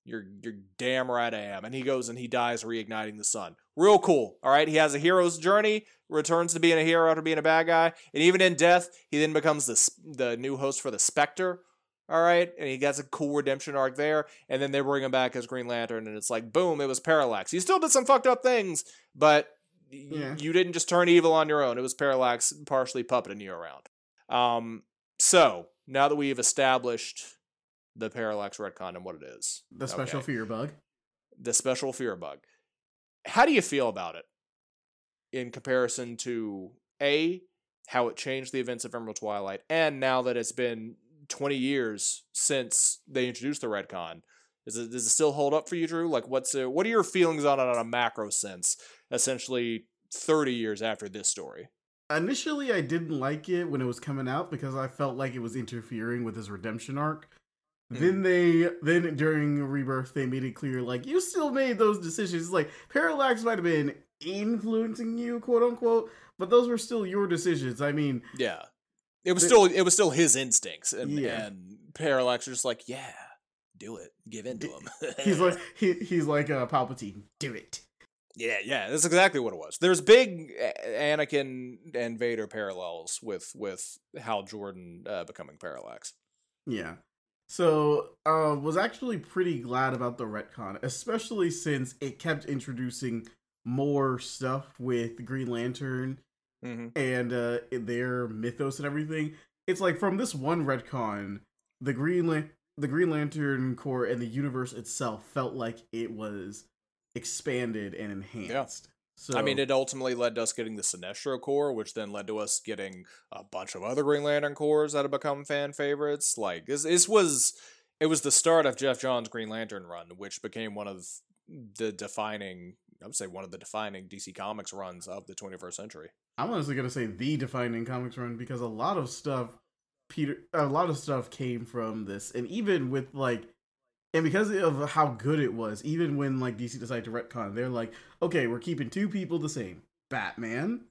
You're you're damn right I am. And he goes and he dies reigniting the sun. Real cool. All right. He has a hero's journey, returns to being a hero after being a bad guy, and even in death, he then becomes the the new host for the Spectre. All right, and he gets a cool redemption arc there, and then they bring him back as Green Lantern, and it's like, boom, it was Parallax. He still did some fucked up things, but yeah. you didn't just turn evil on your own. It was Parallax partially puppeting you around. Um, so now that we've established the parallax retcon and what it is. The special okay. fear bug. The special fear bug. How do you feel about it in comparison to A, how it changed the events of Emerald Twilight, and now that it's been 20 years since they introduced the retcon? Is it, does it still hold up for you, Drew? Like, what's uh, what are your feelings on it on a macro sense? Essentially, 30 years after this story. Initially, I didn't like it when it was coming out because I felt like it was interfering with his redemption arc. Mm. Then they then during rebirth they made it clear like you still made those decisions. Like Parallax might have been influencing you, quote unquote, but those were still your decisions. I mean, yeah, it was still it was still his instincts, and, yeah. and Parallax was just like, yeah, do it, give in to him. he's like he, he's like uh, Palpatine, do it. Yeah, yeah, that's exactly what it was. There's big Anakin and Vader parallels with with Hal Jordan uh, becoming Parallax. Yeah, so, uh, was actually pretty glad about the retcon, especially since it kept introducing more stuff with Green Lantern mm-hmm. and uh, their mythos and everything. It's like from this one retcon, the Green La- the Green Lantern Corps and the universe itself felt like it was expanded and enhanced. So, I mean, it ultimately led to us getting the Sinestro Corps, which then led to us getting a bunch of other Green Lantern Corps that have become fan favorites. Like this, this was it was the start of Geoff Johns' Green Lantern run, which became one of the defining, I would say, one of the defining DC Comics runs of the 21st century. I'm honestly gonna say the defining comics run because a lot of stuff, Peter, a lot of stuff came from this, and even with like and because of how good it was, even when like DC decided to retcon, they're like, okay, we're keeping two people the same: Batman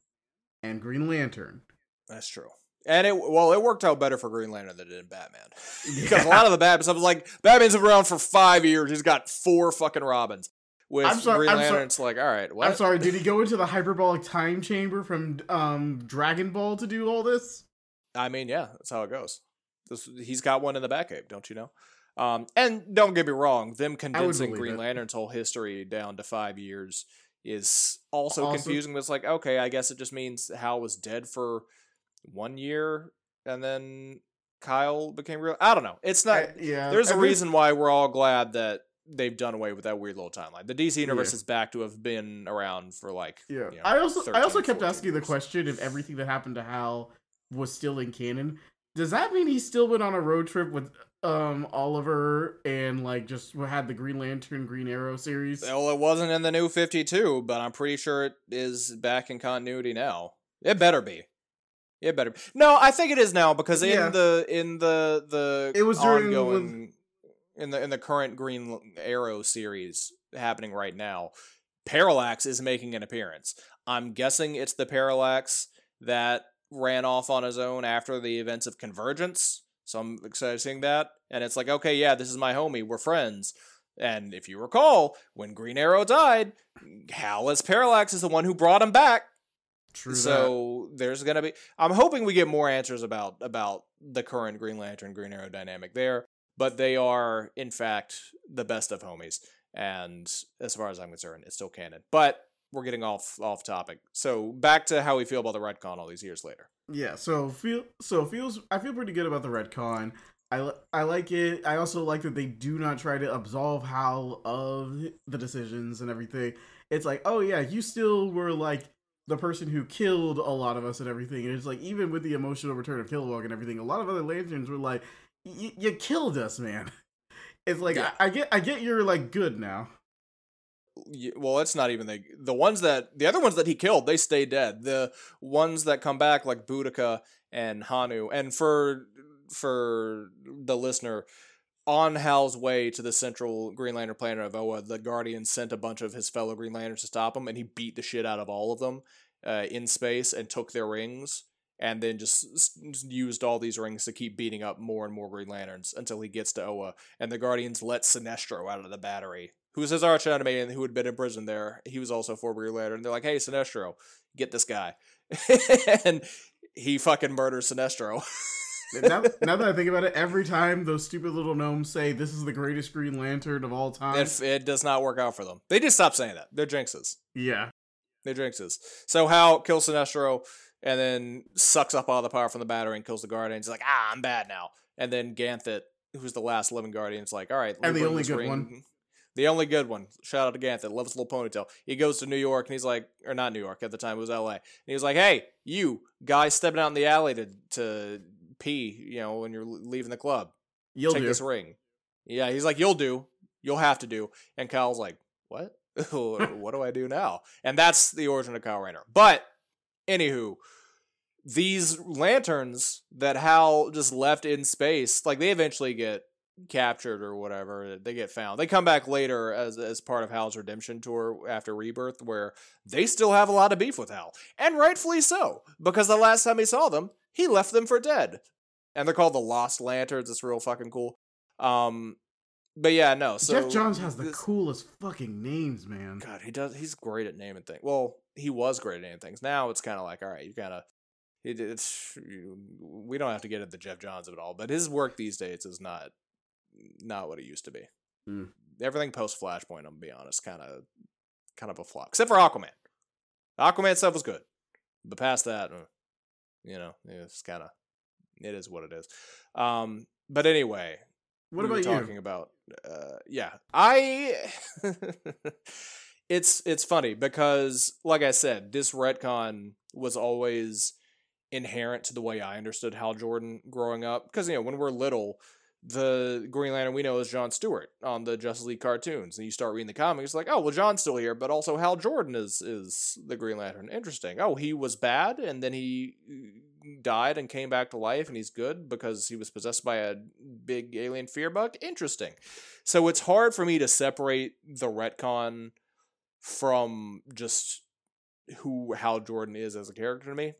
and Green Lantern. That's true. And it well, it worked out better for Green Lantern than it did Batman. because a lot of the Batman stuff was like Batman's been around for five years. He's got four fucking Robins. With I'm sorry, Green I'm Lantern, sorry. it's like, all right, what? I'm sorry. Did he go into the hyperbolic time chamber from um, Dragon Ball to do all this? I mean, yeah, that's how it goes. This, he's got one in the Batcave, don't you know? Um, and don't get me wrong, them condensing Green it. Lantern's whole history down to five years is also, also confusing. But it's like, okay, I guess it just means Hal was dead for one year and then Kyle became real. I don't know. It's not. Uh, yeah. There's a reason why we're all glad that they've done away with that weird little timeline. The DC universe yeah. is back to have been around for like. Yeah. You know, I also 13, I also kept asking years. the question if everything that happened to Hal was still in canon. Does that mean he still went on a road trip with um Oliver and like just had the Green Lantern Green Arrow series. Well, it wasn't in the new 52, but I'm pretty sure it is back in continuity now. It better be. It better. Be. No, I think it is now because in yeah. the in the the it was ongoing in the in the current Green Arrow series happening right now. Parallax is making an appearance. I'm guessing it's the Parallax that ran off on his own after the events of Convergence so I'm excited seeing that. And it's like, okay, yeah, this is my homie. We're friends. And if you recall, when Green Arrow died, Hal as Parallax is the one who brought him back. True. So that. there's gonna be. I'm hoping we get more answers about about the current Green Lantern Green Arrow dynamic there. But they are, in fact, the best of homies. And as far as I'm concerned, it's still canon. But we're getting off off topic. So back to how we feel about the retcon all these years later. Yeah, so feel so feels I feel pretty good about the retcon. I, I like it. I also like that they do not try to absolve Hal of the decisions and everything. It's like, oh yeah, you still were like the person who killed a lot of us and everything. And it's like, even with the emotional return of Kilowog and everything, a lot of other Lanterns were like, you killed us, man. It's like yeah. I, I get, I get you're like good now well, it's not even the the ones that the other ones that he killed. They stay dead. The ones that come back, like Boodikka and Hannu, and for for the listener, on Hal's way to the central Green Lantern planet of Oa, the Guardian sent a bunch of his fellow Green Lanterns to stop him, and he beat the shit out of all of them uh, in space and took their rings, and then just used all these rings to keep beating up more and more Green Lanterns until he gets to Oa, and the Guardians let Sinestro out of the battery who was his arch enemy and who had been in prison there. He was also four years later, and they're like, "Hey, Sinestro, get this guy," and he fucking murders Sinestro. now, now, that I think about it, every time those stupid little gnomes say this is the greatest Green Lantern of all time, it, it does not work out for them. They just stop saying that. They're jinxes. Yeah, they're jinxes. So Hal kills Sinestro and then sucks up all the power from the battery and kills the Guardian. He's like, ah, I'm bad now. And then Ganthet, who's the last living Guardian, is like, all right, and the only good ring. one the only good one. Shout out to Ganthet. Loves his little ponytail. He goes to New York and he's like, or not New York at the time, it was LA. And he was like, hey, you guy stepping out in the alley to to pee, you know, when you're leaving the club. You'll take do. this ring. Yeah, he's like, you'll do. You'll have to do. And Kyle's like, what? what do I do now? And that's the origin of Kyle Rayner. But anywho, these lanterns that Hal just left in space, like they eventually get captured or whatever they get found. They come back later as as part of hal's redemption tour after rebirth where they still have a lot of beef with hal and rightfully so because the last time he saw them he left them for dead. And they're called the lost lanterns it's real fucking cool. Um but yeah no so geoff johns has the this, coolest fucking names man. God he does he's great at naming things well he was great at naming things. Now it's kind of like all right you of it, it's we don't have to get into the geoff johns of it all but his work these days is not not what it used to be. Mm. Everything post Flashpoint, I'm gonna be honest, kind of kind of a flop, except for Aquaman. Aquaman stuff was good, but past that, uh, you know, it's kind of it is what it is. Um, but anyway, what we about talking you? about? Uh, yeah, I. it's it's funny because, like I said, this retcon was always inherent to the way I understood Hal Jordan growing up. Because you know, when we're little, the Green Lantern we know is John Stewart on the Justice League cartoons, and you start reading the comics, like, oh well, John's still here, but also Hal Jordan is is the Green Lantern. Interesting. Oh, he was bad, and then he uh, died and came back to life, and he's good because he was possessed by a big alien fear bug. Interesting. So it's hard for me to separate the retcon from just who Hal Jordan is as a character to me.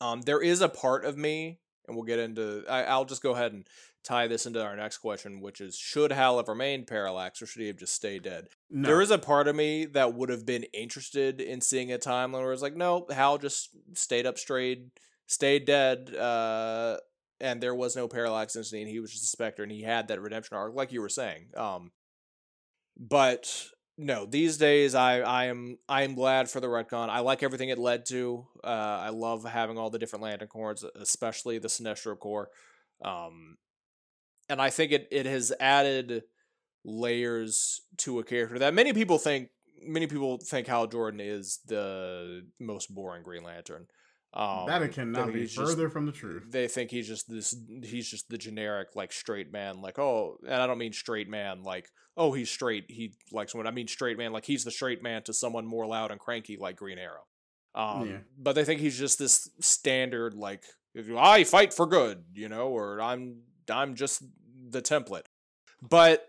Um, there is a part of me and we'll get into. I, will just go ahead and tie this into our next question, which is: Should Hal have remained Parallax, or should he have just stayed dead? No. There is a part of me that would have been interested in seeing a timeline where it's like, no, Hal just stayed up straight, stayed dead, uh, and there was no Parallax incident. He was just a Spectre, and he had that redemption arc, like you were saying. Um, but no, these days I I am I am glad for the retcon. I like everything it led to. Uh, I love having all the different lantern corps, especially the Sinestro Corps. Um, and I think it it has added layers to a character that many people think many people think Hal Jordan is the most boring Green Lantern. Um, that cannot be further just, from the truth. They think he's just this. He's just the generic like straight man. Like oh, and I don't mean straight man like oh he's straight. He likes someone. I mean straight man like he's the straight man to someone more loud and cranky like Green Arrow. Um, yeah. But they think he's just this standard like I fight for good, you know, or I'm I'm just the template. But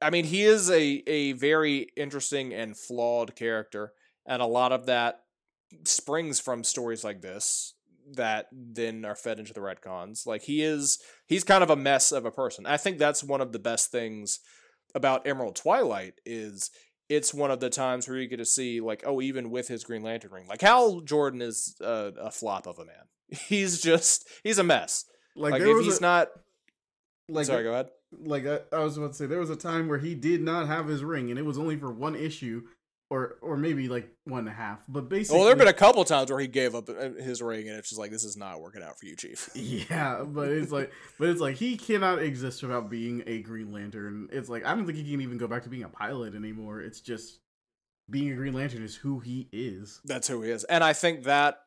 I mean, he is a a very interesting and flawed character, and a lot of that springs from stories like this that then are fed into the retcons. Like he is he's kind of a mess of a person. I think that's one of the best things about Emerald Twilight is it's one of the times where you get to see like oh even with his Green Lantern ring like Hal Jordan is a, a flop of a man. He's just he's a mess. Like, like if he's a, not like sorry, go ahead. Like I, I was about to say, there was a time where he did not have his ring, and it was only for one issue or or maybe like one and a half. But basically, well, there've been a couple times where he gave up uh, his ring, and it's just like this is not working out for you, Chief. Yeah, but it's like, but it's like he cannot exist without being a Green Lantern. It's like I don't think he can even go back to being a pilot anymore. It's just being a Green Lantern is who he is. That's who he is, and I think that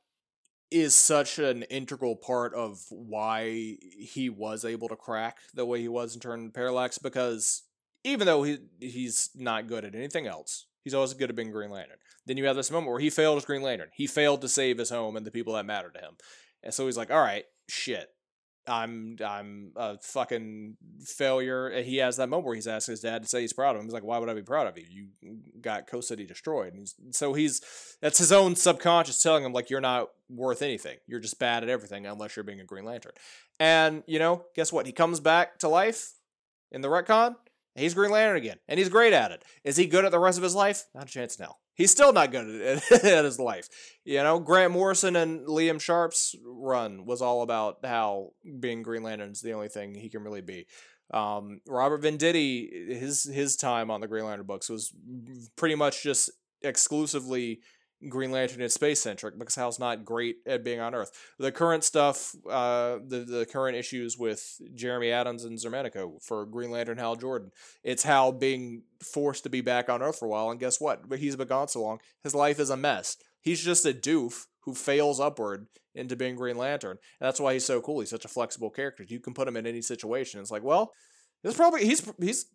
is such an integral part of why he was able to crack the way he was and turn parallax because even though he he's not good at anything else He's always good at being Green Lantern. Then you have this moment where he failed as Green Lantern. He failed to save his home and the people that matter to him. And so he's like, all right, shit. I'm I'm a fucking failure. And he has that moment where he's asking his dad to say he's proud of him. He's like, "Why would I be proud of you? You got Coast City destroyed." And so he's that's his own subconscious telling him like, "You're not worth anything. You're just bad at everything unless you're being a Green Lantern." And you know, guess what? He comes back to life in the retcon. He's Green Lantern again, and he's great at it. Is he good at the rest of his life? Not a chance now. He's still not good at, at his life. You know, Grant Morrison and Liam Sharp's run was all about how being Green Lantern is the only thing he can really be. Um, Robert Venditti, his his time on the Green Lantern books was pretty much just exclusively Green Lantern is space centric because Hal's not great at being on Earth. The current stuff, uh, the the current issues with Jeremy Adams and Xermanico for Green Lantern Hal Jordan, it's Hal being forced to be back on Earth for a while, and guess what? But he's been gone so long, his life is a mess. He's just a doof who fails upward into being Green Lantern, and that's why he's so cool. He's such a flexible character. You can put him in any situation. It's like, well, this probably he's he's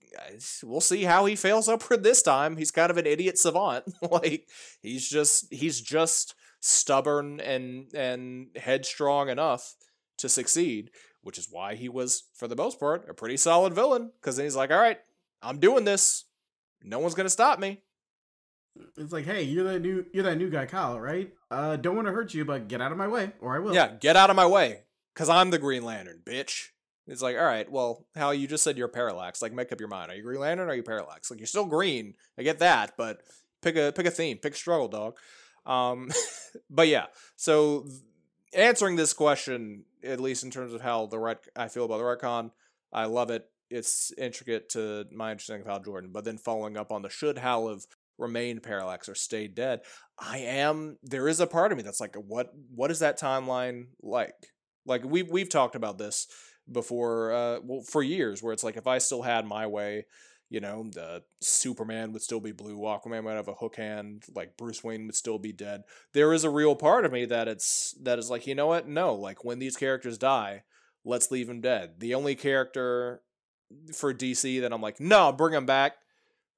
we'll see how he fails upward this time. He's kind of an idiot savant. like he's just he's just stubborn and and headstrong enough to succeed, which is why he was for the most part a pretty solid villain cuz then he's like, "All right, I'm doing this. No one's going to stop me." It's like, "Hey, you're that new you're that new guy Kyle, right? Uh don't want to hurt you, but get out of my way or I will." Yeah, get out of my way cuz I'm the Green Lantern, bitch. It's like, all right, well, Hal, you just said you're parallax. Like, make up your mind. Are you Green Lantern or are you parallax? Like, you're still green. I get that, but pick a pick a theme, pick struggle, dog. Um, but yeah, so answering this question, at least in terms of how the ret- I feel about the retcon, I love it. It's intricate to my understanding of Hal Jordan. But then following up on the should Hal have remained parallax or stayed dead, I am. There is a part of me that's like, what what is that timeline like? Like we we've talked about this before uh well for years where it's like if I still had my way, you know, the Superman would still be blue, Aquaman might have a hook hand, like Bruce Wayne would still be dead. There is a real part of me that it's that is like, you know what? No, like when these characters die, let's leave them dead. The only character for DC that I'm like, no, bring him back,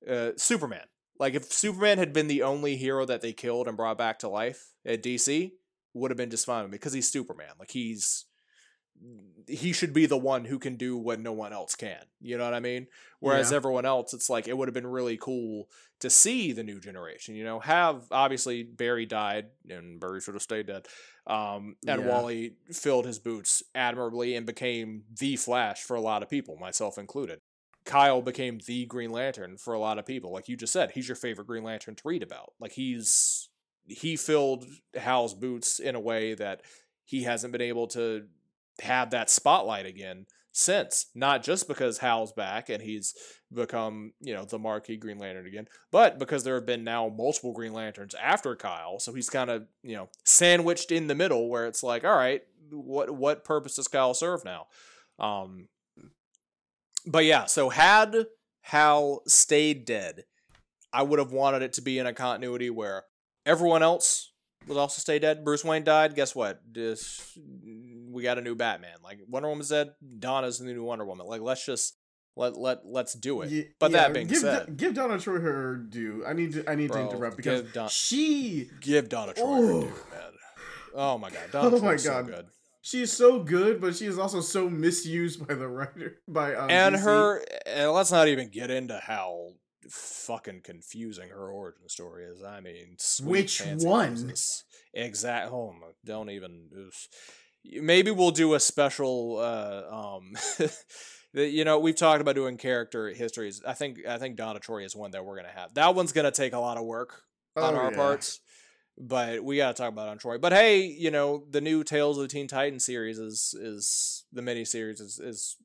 uh, Superman. Like if Superman had been the only hero that they killed and brought back to life at DC, would have been just fine because he's Superman. Like he's he should be the one who can do what no one else can. You know what I mean? Whereas yeah. everyone else, it's like it would have been really cool to see the new generation. You know, have obviously Barry died and Barry should have stayed dead. Um, and yeah. Wally filled his boots admirably and became the Flash for a lot of people, myself included. Kyle became the Green Lantern for a lot of people. Like you just said, he's your favorite Green Lantern to read about. Like he's he filled Hal's boots in a way that he hasn't been able to had that spotlight again since. Not just because Hal's back and he's become, you know, the marquee Green Lantern again, but because there have been now multiple Green Lanterns after Kyle. So he's kind of, you know, sandwiched in the middle where it's like, all right, what what purpose does Kyle serve now? Um but yeah, so had Hal stayed dead, I would have wanted it to be in a continuity where everyone else would also stay dead. Bruce Wayne died. Guess what? This we got a new Batman. Like Wonder Woman's dead. Donna's the new Wonder Woman. Like let's just let let let's do it. Yeah, but yeah, that being give, said, give Donna Troy her due. I need to I need Bro, to interrupt because Don, she give Donna Troy oh. her due, man. Oh my god, Donna oh my god, so good. She's so good, but she is also so misused by the writer by um, and DC. her. And let's not even get into how fucking confusing her origin story is. I mean, which one? Exact. Oh, don't even. Maybe we'll do a special. Uh, um, you know, we've talked about doing character histories. I think I think Donna Troy is one that we're gonna have. That one's gonna take a lot of work on oh, our yeah. parts. But we gotta talk about on Troy. But hey, you know, the new Tales of the Teen Titans series is is the mini series is, is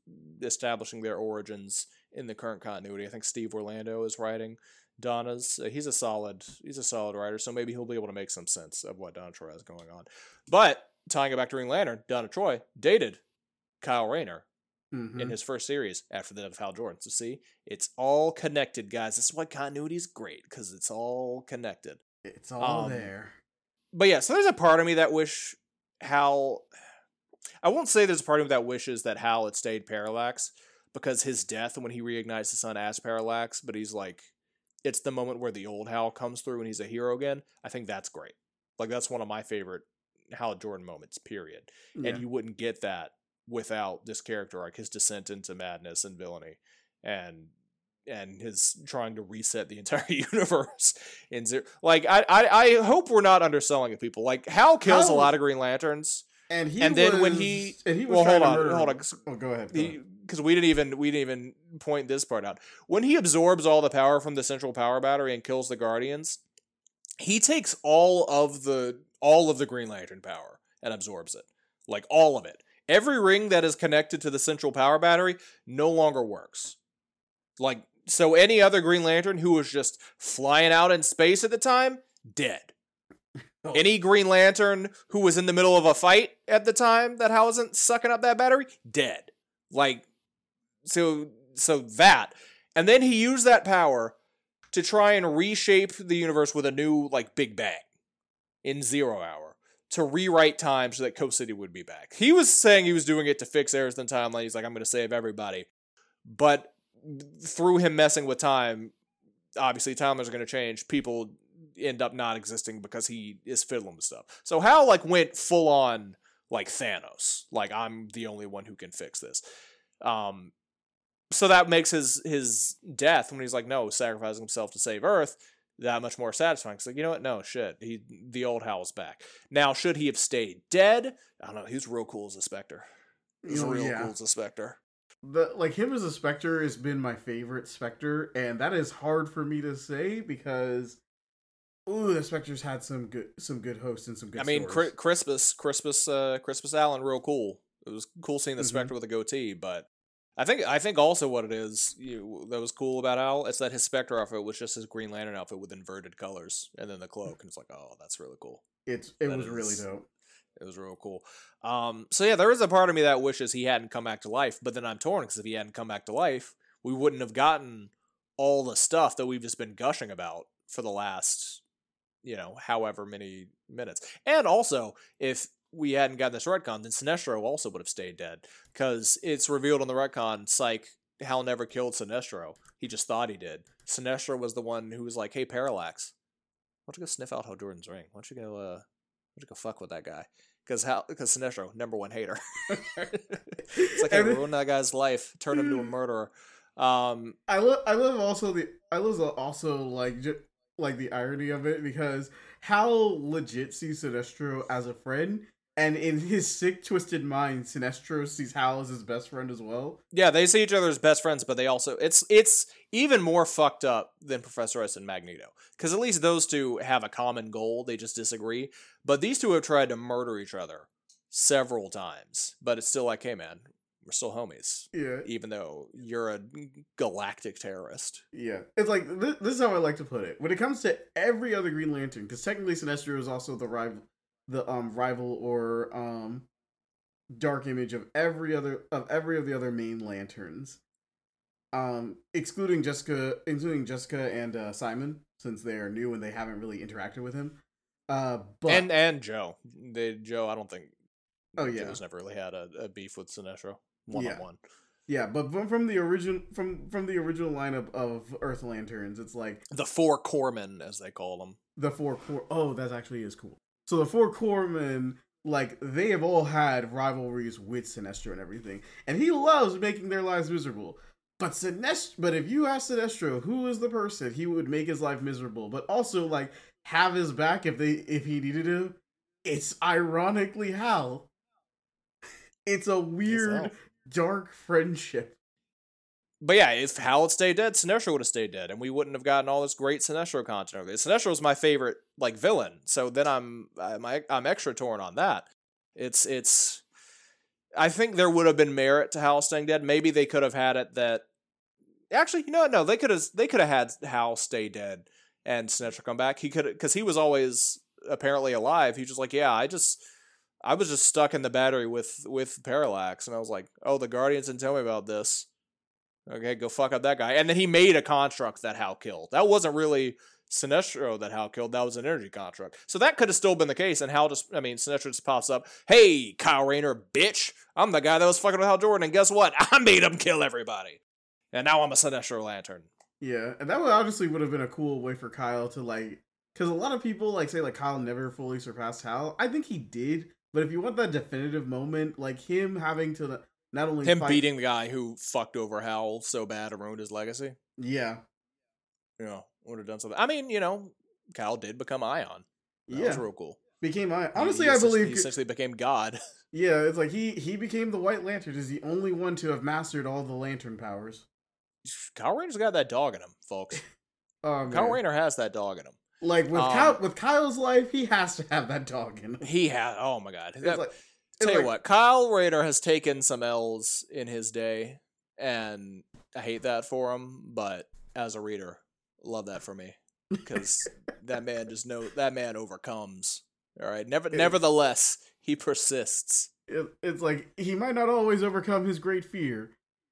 establishing their origins in the current continuity. I think Steve Orlando is writing Donna's. Uh, he's a solid he's a solid writer, so maybe he'll be able to make some sense of what Donna Troy has going on. But tying it back to Green Lantern, Donna Troy dated Kyle Rayner mm-hmm. in his first series after the death of Hal Jordan. So see, it's all connected, guys. This is why continuity is great because it's all connected. It's all um, there. But yeah, so there's a part of me that wish Hal. I won't say there's a part of me that wishes that Hal had stayed Parallax because his death when he reignites the sun as Parallax, but he's like, it's the moment where the old Hal comes through and he's a hero again. I think that's great. Like that's one of my favorite Hal Jordan moments. Period. Yeah. And you wouldn't get that without this character arc, his descent into madness and villainy, and and his trying to reset the entire universe in zero. Like I, I, I hope we're not underselling it, people. Like Hal kills Hal, a lot of Green Lanterns, and he and was, then when he, and he was well, hold on, hold on. Oh, go ahead. Because we didn't even we didn't even point this part out. When he absorbs all the power from the central power battery and kills the Guardians, he takes all of the all of the Green Lantern power and absorbs it, like all of it. Every ring that is connected to the central power battery no longer works. Like so any other Green Lantern who was just flying out in space at the time, dead. Oh. Any Green Lantern who was in the middle of a fight at the time that wasn't sucking up that battery, dead. Like so so that. And then he used that power to try and reshape the universe with a new like Big Bang in Zero Hour to rewrite time so that Coast City would be back. He was saying he was doing it to fix errors in timeline. He's like, I'm going to save everybody. But through him messing with time, obviously timelines are going to change. People end up not existing because he is fiddling with stuff. So Hal like went full on like Thanos. Like I'm the only one who can fix this. Um, so that makes his his death when he's like no sacrificing himself to save Earth that much more satisfying. It's like, you know what? No, shit. He the old Hal's back. Now, should he have stayed dead? I don't know. He's real cool as a Spectre. He's oh, real yeah. cool as a Spectre. The like him as a Spectre has been my favorite Spectre, and that is hard for me to say because Ooh, the Spectre's had some good some good hosts and some good. I mean, Crispus, Crispus, uh, Crispus Allen, real cool. It was cool seeing the mm-hmm. Spectre with a goatee, but I think I think also what it is you, that was cool about Al is that his Spectre outfit was just his Green Lantern outfit with inverted colors and then the cloak, and it's like, oh, that's really cool. It's it that was is, really dope. It was real cool. Um, so yeah, there is a part of me that wishes he hadn't come back to life, but then I'm torn because if he hadn't come back to life, we wouldn't have gotten all the stuff that we've just been gushing about for the last, you know, however many minutes. And also, if we hadn't gotten this retcon, then Sinestro also would have stayed dead. Because it's revealed on the retcon, Psych, Hal never killed Sinestro. He just thought he did. Sinestro was the one who was like, hey, Parallax, why don't you go sniff out Hal Jordan's ring? Why don't you go, uh, why don't you go fuck with that guy? Because how? Because Sinestro, number one hater. it's like, hey, ruin that guy's life, turn him into a murderer. Um, I love, I love also the, I love also like, like the irony of it because Hal legit sees Sinestro as a friend, and in his sick, twisted mind, Sinestro sees Hal as his best friend as well. Yeah, they see each other as best friends, but they also it's it's even more fucked up than Professor X and Magneto because at least those two have a common goal. They just disagree. But these two have tried to murder each other several times, but it's still like, hey man, we're still homies. Yeah. Even though you're a galactic terrorist. Yeah. It's like this, this is how I like to put it. When it comes to every other Green Lantern, because technically Sinestro is also the rival the um rival or um dark image of every other of every of the other main lanterns. Um excluding jessica including jessica and uh, simon since they are new and they haven't really interacted with him. Uh but and and joe. They joe i don't think oh yeah. joe's never really had a, a beef with sinestro one yeah. on one. Yeah but from, from the original from from the original lineup of earth lanterns it's like the four corpsmen as they call them the four core oh that actually is cool so the four corpsmen, like they have all had rivalries with Sinestro and everything, and he loves making their lives miserable. But Sinestro, but if you ask Sinestro who is the person he would make his life miserable, but also like have his back if they if he needed to, it's ironically Hal. It's a weird, dark friendship but yeah, if Hal had stayed dead, Sinestro would have stayed dead, and we wouldn't have gotten all this great Sinestro content over there. Sinestro is my favorite like villain, so then I'm uh, I'm I'm extra torn on that. It's it's. I think there would have been merit to Hal staying dead. Maybe they could have had it that actually, you know, no, they could have they could have had Hal stay dead and Sinestro come back. He could because he was always apparently alive. He was just like, yeah, I just I was just stuck in the battery with with Parallax, and I was like, oh, the Guardians didn't tell me about this. Okay, go fuck up that guy. And then he made a construct that Hal killed. That wasn't really Sinestro that Hal killed. That was an energy construct. So that could have still been the case. And Hal just, I mean, Sinestro just pops up. Hey, Kyle Rayner, bitch. I'm the guy that was fucking with Hal Jordan. And guess what? I made him kill everybody. And now I'm a Sinestro Lantern. Yeah. And that would obviously would have been a cool way for Kyle to, like, because a lot of people, like, say, like, Kyle never fully surpassed Hal. I think he did. But if you want that definitive moment, like him having to not only him fight... beating the guy who fucked over Hal so bad and ruined his legacy. Yeah, yeah, would have done something. I mean, you know, Kyle did become Ion. That yeah, was real cool. Became Ion. Honestly, he, I believe he essentially became God. Yeah, it's like he he became the White Lantern. Is the only one to have mastered all the Lantern powers. Kyle Rayner's got that dog in him, folks. oh, Kyle Rayner has that dog in him. Like with um, Kyle, with Kyle's life, he has to have that dog in him. He has. Oh my god. That, like, Tell you like, what, Kyle Rayner has taken some L's in his day, and I hate that for him. But as a reader, love that for me because that man just know that man overcomes. All right, never, nevertheless, he persists. It, it's like he might not always overcome his great fear,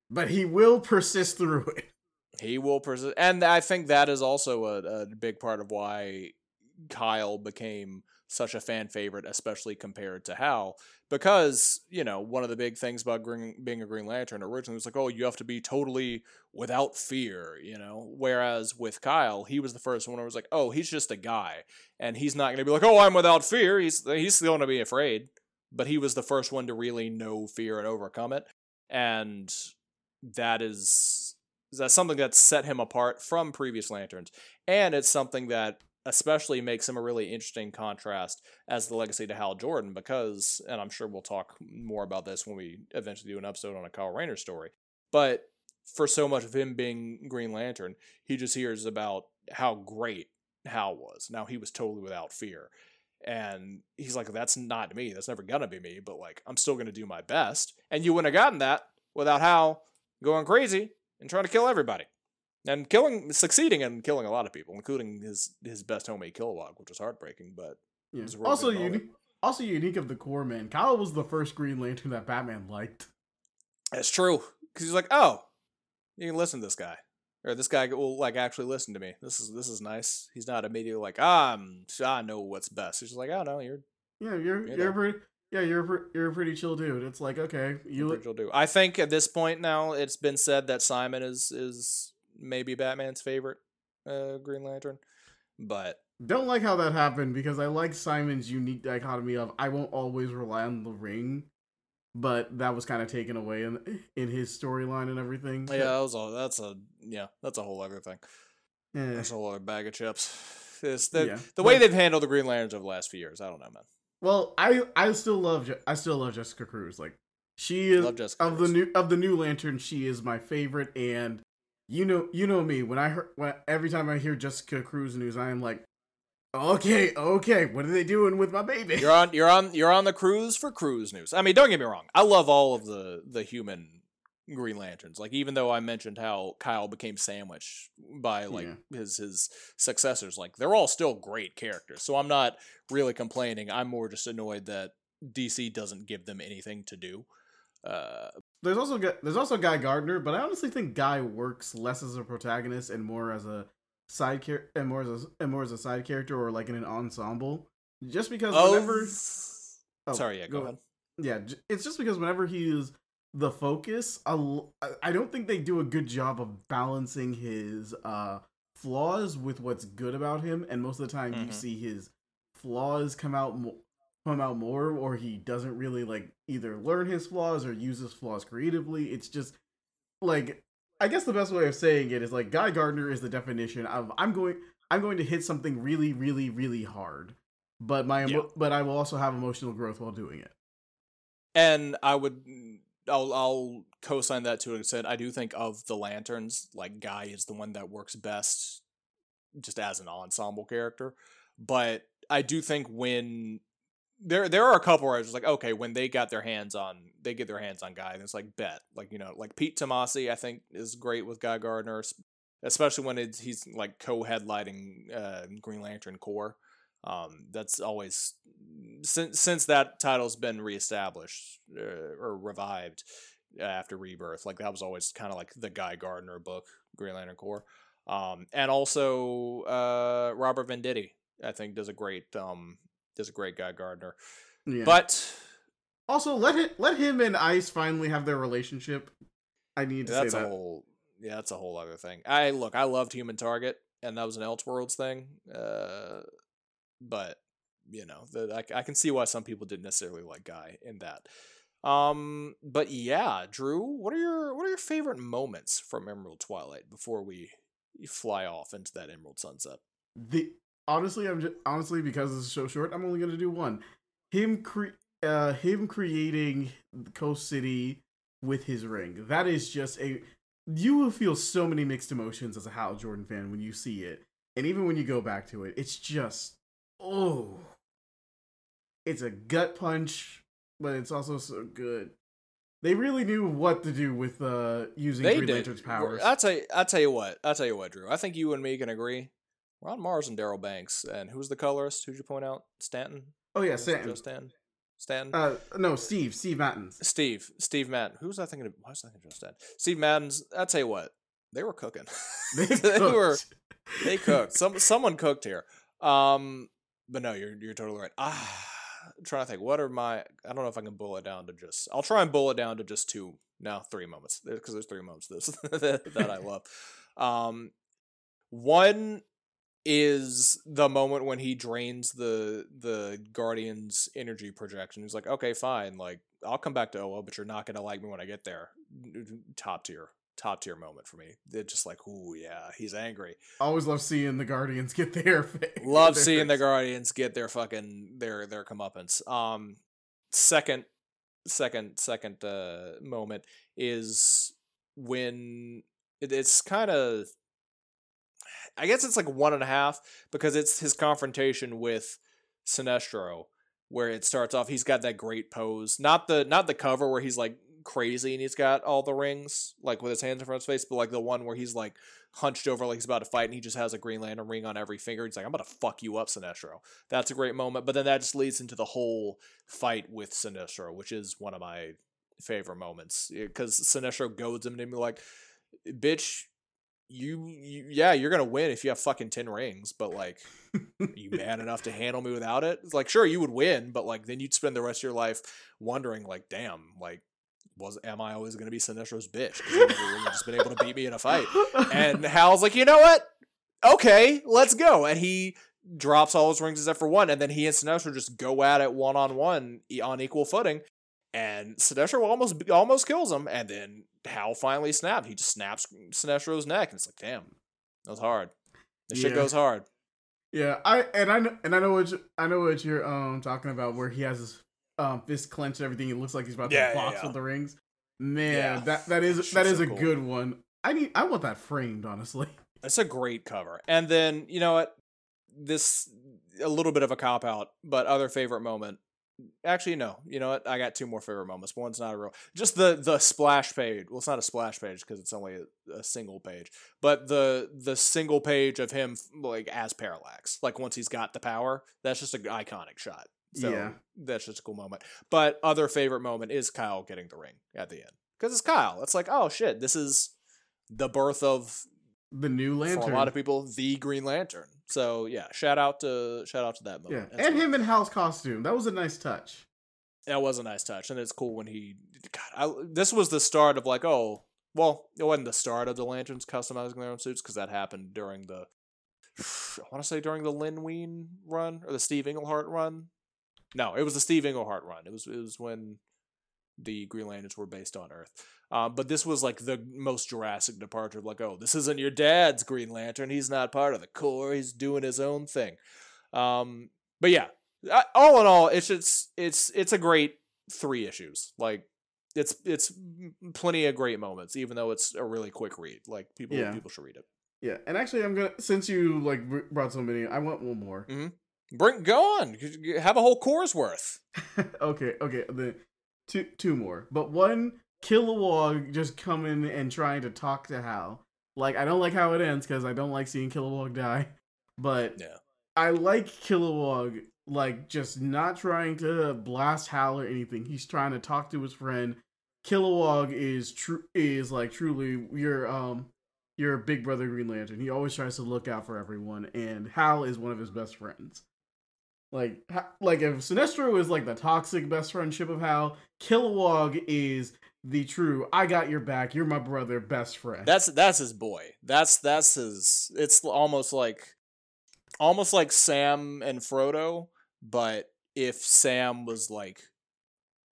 but he will persist through it. He will persist, and I think that is also a, a big part of why Kyle became such a fan favorite, especially compared to Hal, because you know one of the big things about green, being a Green Lantern originally was like, oh, you have to be totally without fear, you know. Whereas with Kyle, he was the first one who was like, oh, he's just a guy, and he's not going to be like, oh, I'm without fear. He's he's still going to be afraid, but he was the first one to really know fear and overcome it, and that is that's something that set him apart from previous lanterns and it's something that especially makes him a really interesting contrast as the legacy to Hal Jordan because, and I'm sure we'll talk more about this when we eventually do an episode on a Kyle Rayner story, but for so much of him being Green Lantern, he just hears about how great Hal was. Now he was totally without fear. And he's like, that's not me. That's never gonna be me, but like, I'm still gonna do my best. And you wouldn't have gotten that without Hal going crazy and trying to kill everybody and killing, succeeding in killing a lot of people, including his his best homemade Kilowog, which was heartbreaking. But yeah. also unique, also unique of the core Corpsmen. Kyle was the first Green Lantern that Batman liked. That's true because he's like, oh, you can listen to this guy, or this guy will like actually listen to me. This is this is nice. He's not immediately like, ah, I'm, I know what's best. He's just like, oh no, you're yeah, you're you're, you're pretty. Yeah, you're you're a pretty chill dude. It's like okay, you chill dude. I think at this point now, it's been said that Simon is is maybe Batman's favorite uh, Green Lantern, but don't like how that happened because I like Simon's unique dichotomy of I won't always rely on the ring, but that was kind of taken away in in his storyline and everything. Yeah, that was all. That's a yeah, that's a whole other thing. Yeah. That's a whole other bag of chips. It's the yeah, the way but, they've handled the Green Lanterns over the last few years. I don't know, man. Well, I I still love I still love Jessica Cruz. Like she is of Cruz. the new of the new Lantern. She is my favorite, and you know you know me when I heard when every time I hear Jessica Cruz news, I am like, okay, okay, what are they doing with my baby? You're on you're on you're on the cruise for cruise news. I mean, don't get me wrong, I love all of the the human Green Lanterns. Like even though I mentioned how Kyle became sandwiched by like yeah. his his successors, like they're all still great characters. So I'm not really complaining. I'm more just annoyed that DC doesn't give them anything to do. Uh, there's also there's also Guy Gardner, but I honestly think Guy works less as a protagonist and more as a side character and more as a, and more as a side character or like in an ensemble. Just because oh, whenever, oh, sorry, yeah, go, go ahead. Yeah, it's just because whenever he is the focus, I don't think they do a good job of balancing his uh flaws with what's good about him, and most of the time mm-hmm. you see his flaws come out come out more or he doesn't really like either learn his flaws or use his flaws creatively it's just like i guess the best way of saying it is like guy gardner is the definition of i'm going i'm going to hit something really really really hard but my emo- yeah. but i will also have emotional growth while doing it and i would mm, I'll I'll co-sign that to an extent. I do think of the lanterns, like Guy is the one that works best just as an ensemble character. But I do think when there there are a couple where I was like, okay, when they got their hands on, they get their hands on Guy, and it's like bet, like you know, like Pete Tomasi, I think is great with Guy Gardner, especially when it's he's like co headlighting uh, Green Lantern Corps. Um, that's always since since that title's been reestablished uh, or revived after Rebirth. Like that was always kind of like the Guy Gardner book, Green Lantern Corps. Um, and also uh, Robert Venditti, I think, does a great um, does a great Guy Gardner. Yeah. But also let him let him and Ice finally have their relationship. I need to that's say that. a whole yeah, that's a whole other thing. I look, I loved Human Target, and that was an Elseworlds thing. Uh, but you know, the, I, I can see why some people didn't necessarily like Guy in that. Um, but yeah, Drew, what are your what are your favorite moments from Emerald Twilight before we fly off into that Emerald Sunset? The honestly, I'm just honestly because this is so short, I'm only gonna do one. Him cre- uh him creating Coast City with his ring. That is just a you will feel so many mixed emotions as a Hal Jordan fan when you see it. And even when you go back to it, it's just oh it's a gut punch, but it's also so good. They really knew what to do with uh using they Green did. Lantern's powers. I'll tell you I'll tell you what. I'll tell you what, Drew. I think you and me can agree Ron Marz and Darryl Banks. And who was the colorist? Who'd you point out? Stanton? Oh yeah, Stanton. Stanton. Stanton? Uh, no, Steve. Steve Mattsson. Steve. Steve Matten. Who was I thinking of? Why was I thinking of Stan? Steve Mattsson. I tell you what, they were cooking. They, they were. They cooked. Some someone cooked here. Um, but no, you're you're totally right. Ah, I'm trying to think. What are my? I don't know if I can boil bullet down to just. I'll try and boil bullet down to just two. No, three moments because there's three moments this that, that I love. Um, one is the moment when he drains the the guardian's energy projection. He's like, okay, fine, like I'll come back to Oa, but you're not gonna like me when I get there. Top tier, top tier moment for me. They're just like, ooh, yeah, he's angry. Always love seeing the guardians get their. Face. Love their seeing face. the guardians get their fucking their their comeuppance. Um, second, second, second uh moment is when it, it's kind of I guess it's like one and a half because it's his confrontation with Sinestro, where it starts off. He's got that great pose, not the not the cover where he's like crazy and he's got all the rings like with his hands in front of his face, but like the one where he's like hunched over like he's about to fight and he just has a Green Lantern ring on every finger. He's like, I'm about to fuck you up, Sinestro. That's a great moment. But then that just leads into the whole fight with Sinestro, which is one of my favorite moments because Sinestro goads him to be like, bitch, you, you yeah you're gonna win if you have fucking 10 rings but like you man enough to handle me without it? It's like sure you would win but like then you'd spend the rest of your life wondering like damn like was am I always gonna be Sinestro's bitch? You've just been able to beat me in a fight. And Hal's like you know what? Okay let's go. And he drops all his rings except for one and then he and Sinestro just go at it one on one on equal footing and Sinestro almost almost kills him and then Hal finally snapped. He just snaps Sinestro's neck, and it's like, damn, that was hard. This yeah. shit goes hard. Yeah, I and I know, and I know what you, I know what you're um talking about, where he has his um fist clenched and everything. It looks like he's about yeah, to box yeah, with the rings. Man, that that is that is so a cool. good one. I need I want that framed, honestly. It's a great cover. And then you know what, this a little bit of a cop out, but other favorite moment Actually, no. You know what? I got two more favorite moments. One's not a real. Just the the splash page. Well, it's not a splash page because it's only a, a, single page. But the the single page of him like as Parallax. Like once he's got the power, that's just an iconic shot. So yeah. that's just a cool moment. But other favorite moment is Kyle getting the ring at the end because it's Kyle. It's like oh shit, this is the birth of the new lantern. For a lot of people, the Green Lantern. So yeah, shout out to shout out to that moment. Yeah, and well. him in Hal's costume. That was a nice touch. That was a nice touch, and it's cool when he. God, I, this was the start of like, oh, well, it wasn't the start of the Lanterns customizing their own suits because that happened during the. I want to say during the Len Wein run or the Steve Englehart run. No, it was the Steve Englehart run. It was it was when the Green Lanterns were based on Earth. Um, but this was like the most Jurassic departure of like, oh, this isn't your dad's Green Lantern. He's not part of the Corps. He's doing his own thing. Um, but yeah, all in all, it's just it's it's a great three issues. Like it's it's plenty of great moments, even though it's a really quick read. Like people yeah. people should read it. Yeah, and actually, I'm gonna since you like brought so many, I want one more. Mm-hmm. Bring go on. Have a whole core's worth. okay, okay. The two two more, but one Kilowog just coming and trying to talk to Hal. Like I don't like how it ends because I don't like seeing Kilowog die, but yeah. I like Kilowog like just not trying to blast Hal or anything. He's trying to talk to his friend. Kilowog is true is like truly your um your big brother Green Lantern. He always tries to look out for everyone, and Hal is one of his best friends. Like, like if Sinestro is like the toxic best friendship of Hal, Kilowog is the true I got your back, you're my brother, best friend. That's that's his boy. That's that's his it's almost like almost like Sam and Frodo, but if Sam was like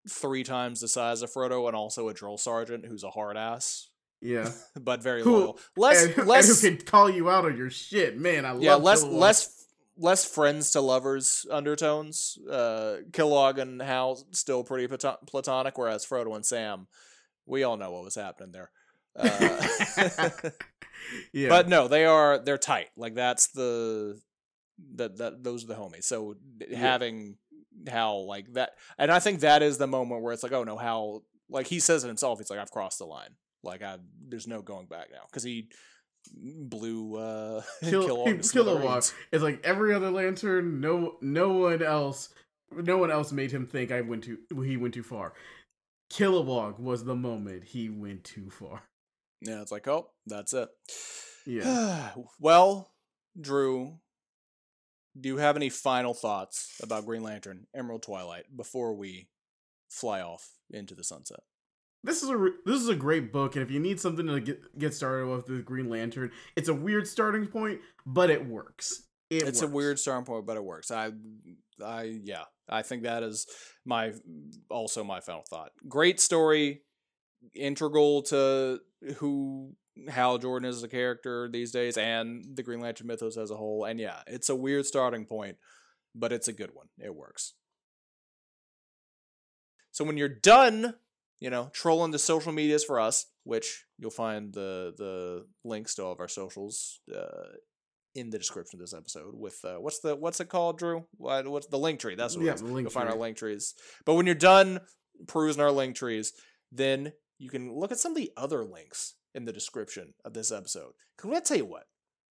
three times the size of Frodo and also a drill sergeant who's a hard ass. Yeah. but very who, loyal. Less and, less and who can call you out on your shit. Man, I yeah, love less Kilowog. less less friends to lovers undertones. Uh Kilowog and Hal still pretty platonic whereas Frodo and Sam we all know what was happening there. Uh, yeah. But no, they are they're tight. Like that's the that that those are the homies. So yeah. having Hal like that, and I think that is the moment where it's like, oh no, Hal like he says it himself. He's like, I've crossed the line. Like I, there's no going back now because he blew uh kill, kill Kilowog. It's like every other lantern. No, no one else. No one else made him think I went too. He went too far. Kilowog was the moment he went too far. Yeah, it's like, oh, that's it. Yeah. well, Drew, do you have any final thoughts about Green Lantern Emerald Twilight before we fly off into the sunset? This is a this is a great book, and if you need something to get get started with the Green Lantern, it's a weird starting point, but it works. It it's works. a weird starting point, but it works. I, I yeah, I think that is my also my final thought. Great story, integral to who Hal Jordan is as a character these days and the Green Lantern mythos as a whole. And yeah, it's a weird starting point, but it's a good one. It works. So when you're done, you know, trolling the social medias for us, which you'll find the the links to all of our socials uh, in the description of this episode. With uh, what's the what's it called, Drew? What, what's the link tree? That's what yeah, it is. You'll find our link trees. But when you're done perusing our link trees, then you can look at some of the other links in the description of this episode. Because I tell you what,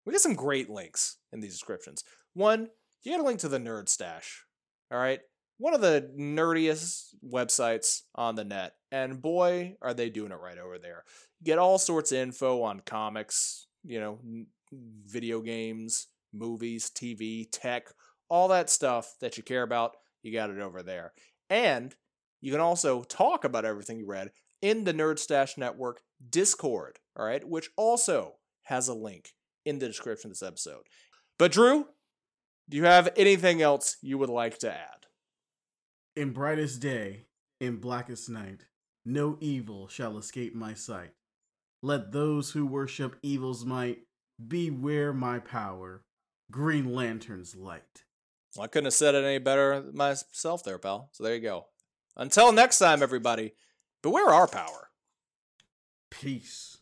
we got some great links in these descriptions. One, you got a link to the Nerd Stash. All right, one of the nerdiest websites on the net, and boy, are they doing it right over there. get all sorts of info on comics, you know, video games, movies, TV, tech, all that stuff that you care about. You got it over there, and you can also talk about everything you read in the Nerd Stash Network Discord, all right, which also has a link in the description of this episode. But Drew, do you have anything else you would like to add? In brightest day, in blackest night, no evil shall escape my sight. Let those who worship evil's might beware my power, Green Lantern's light. Well, I couldn't have said it any better myself there, pal. So there you go. Until next time, everybody. Beware our power. Peace.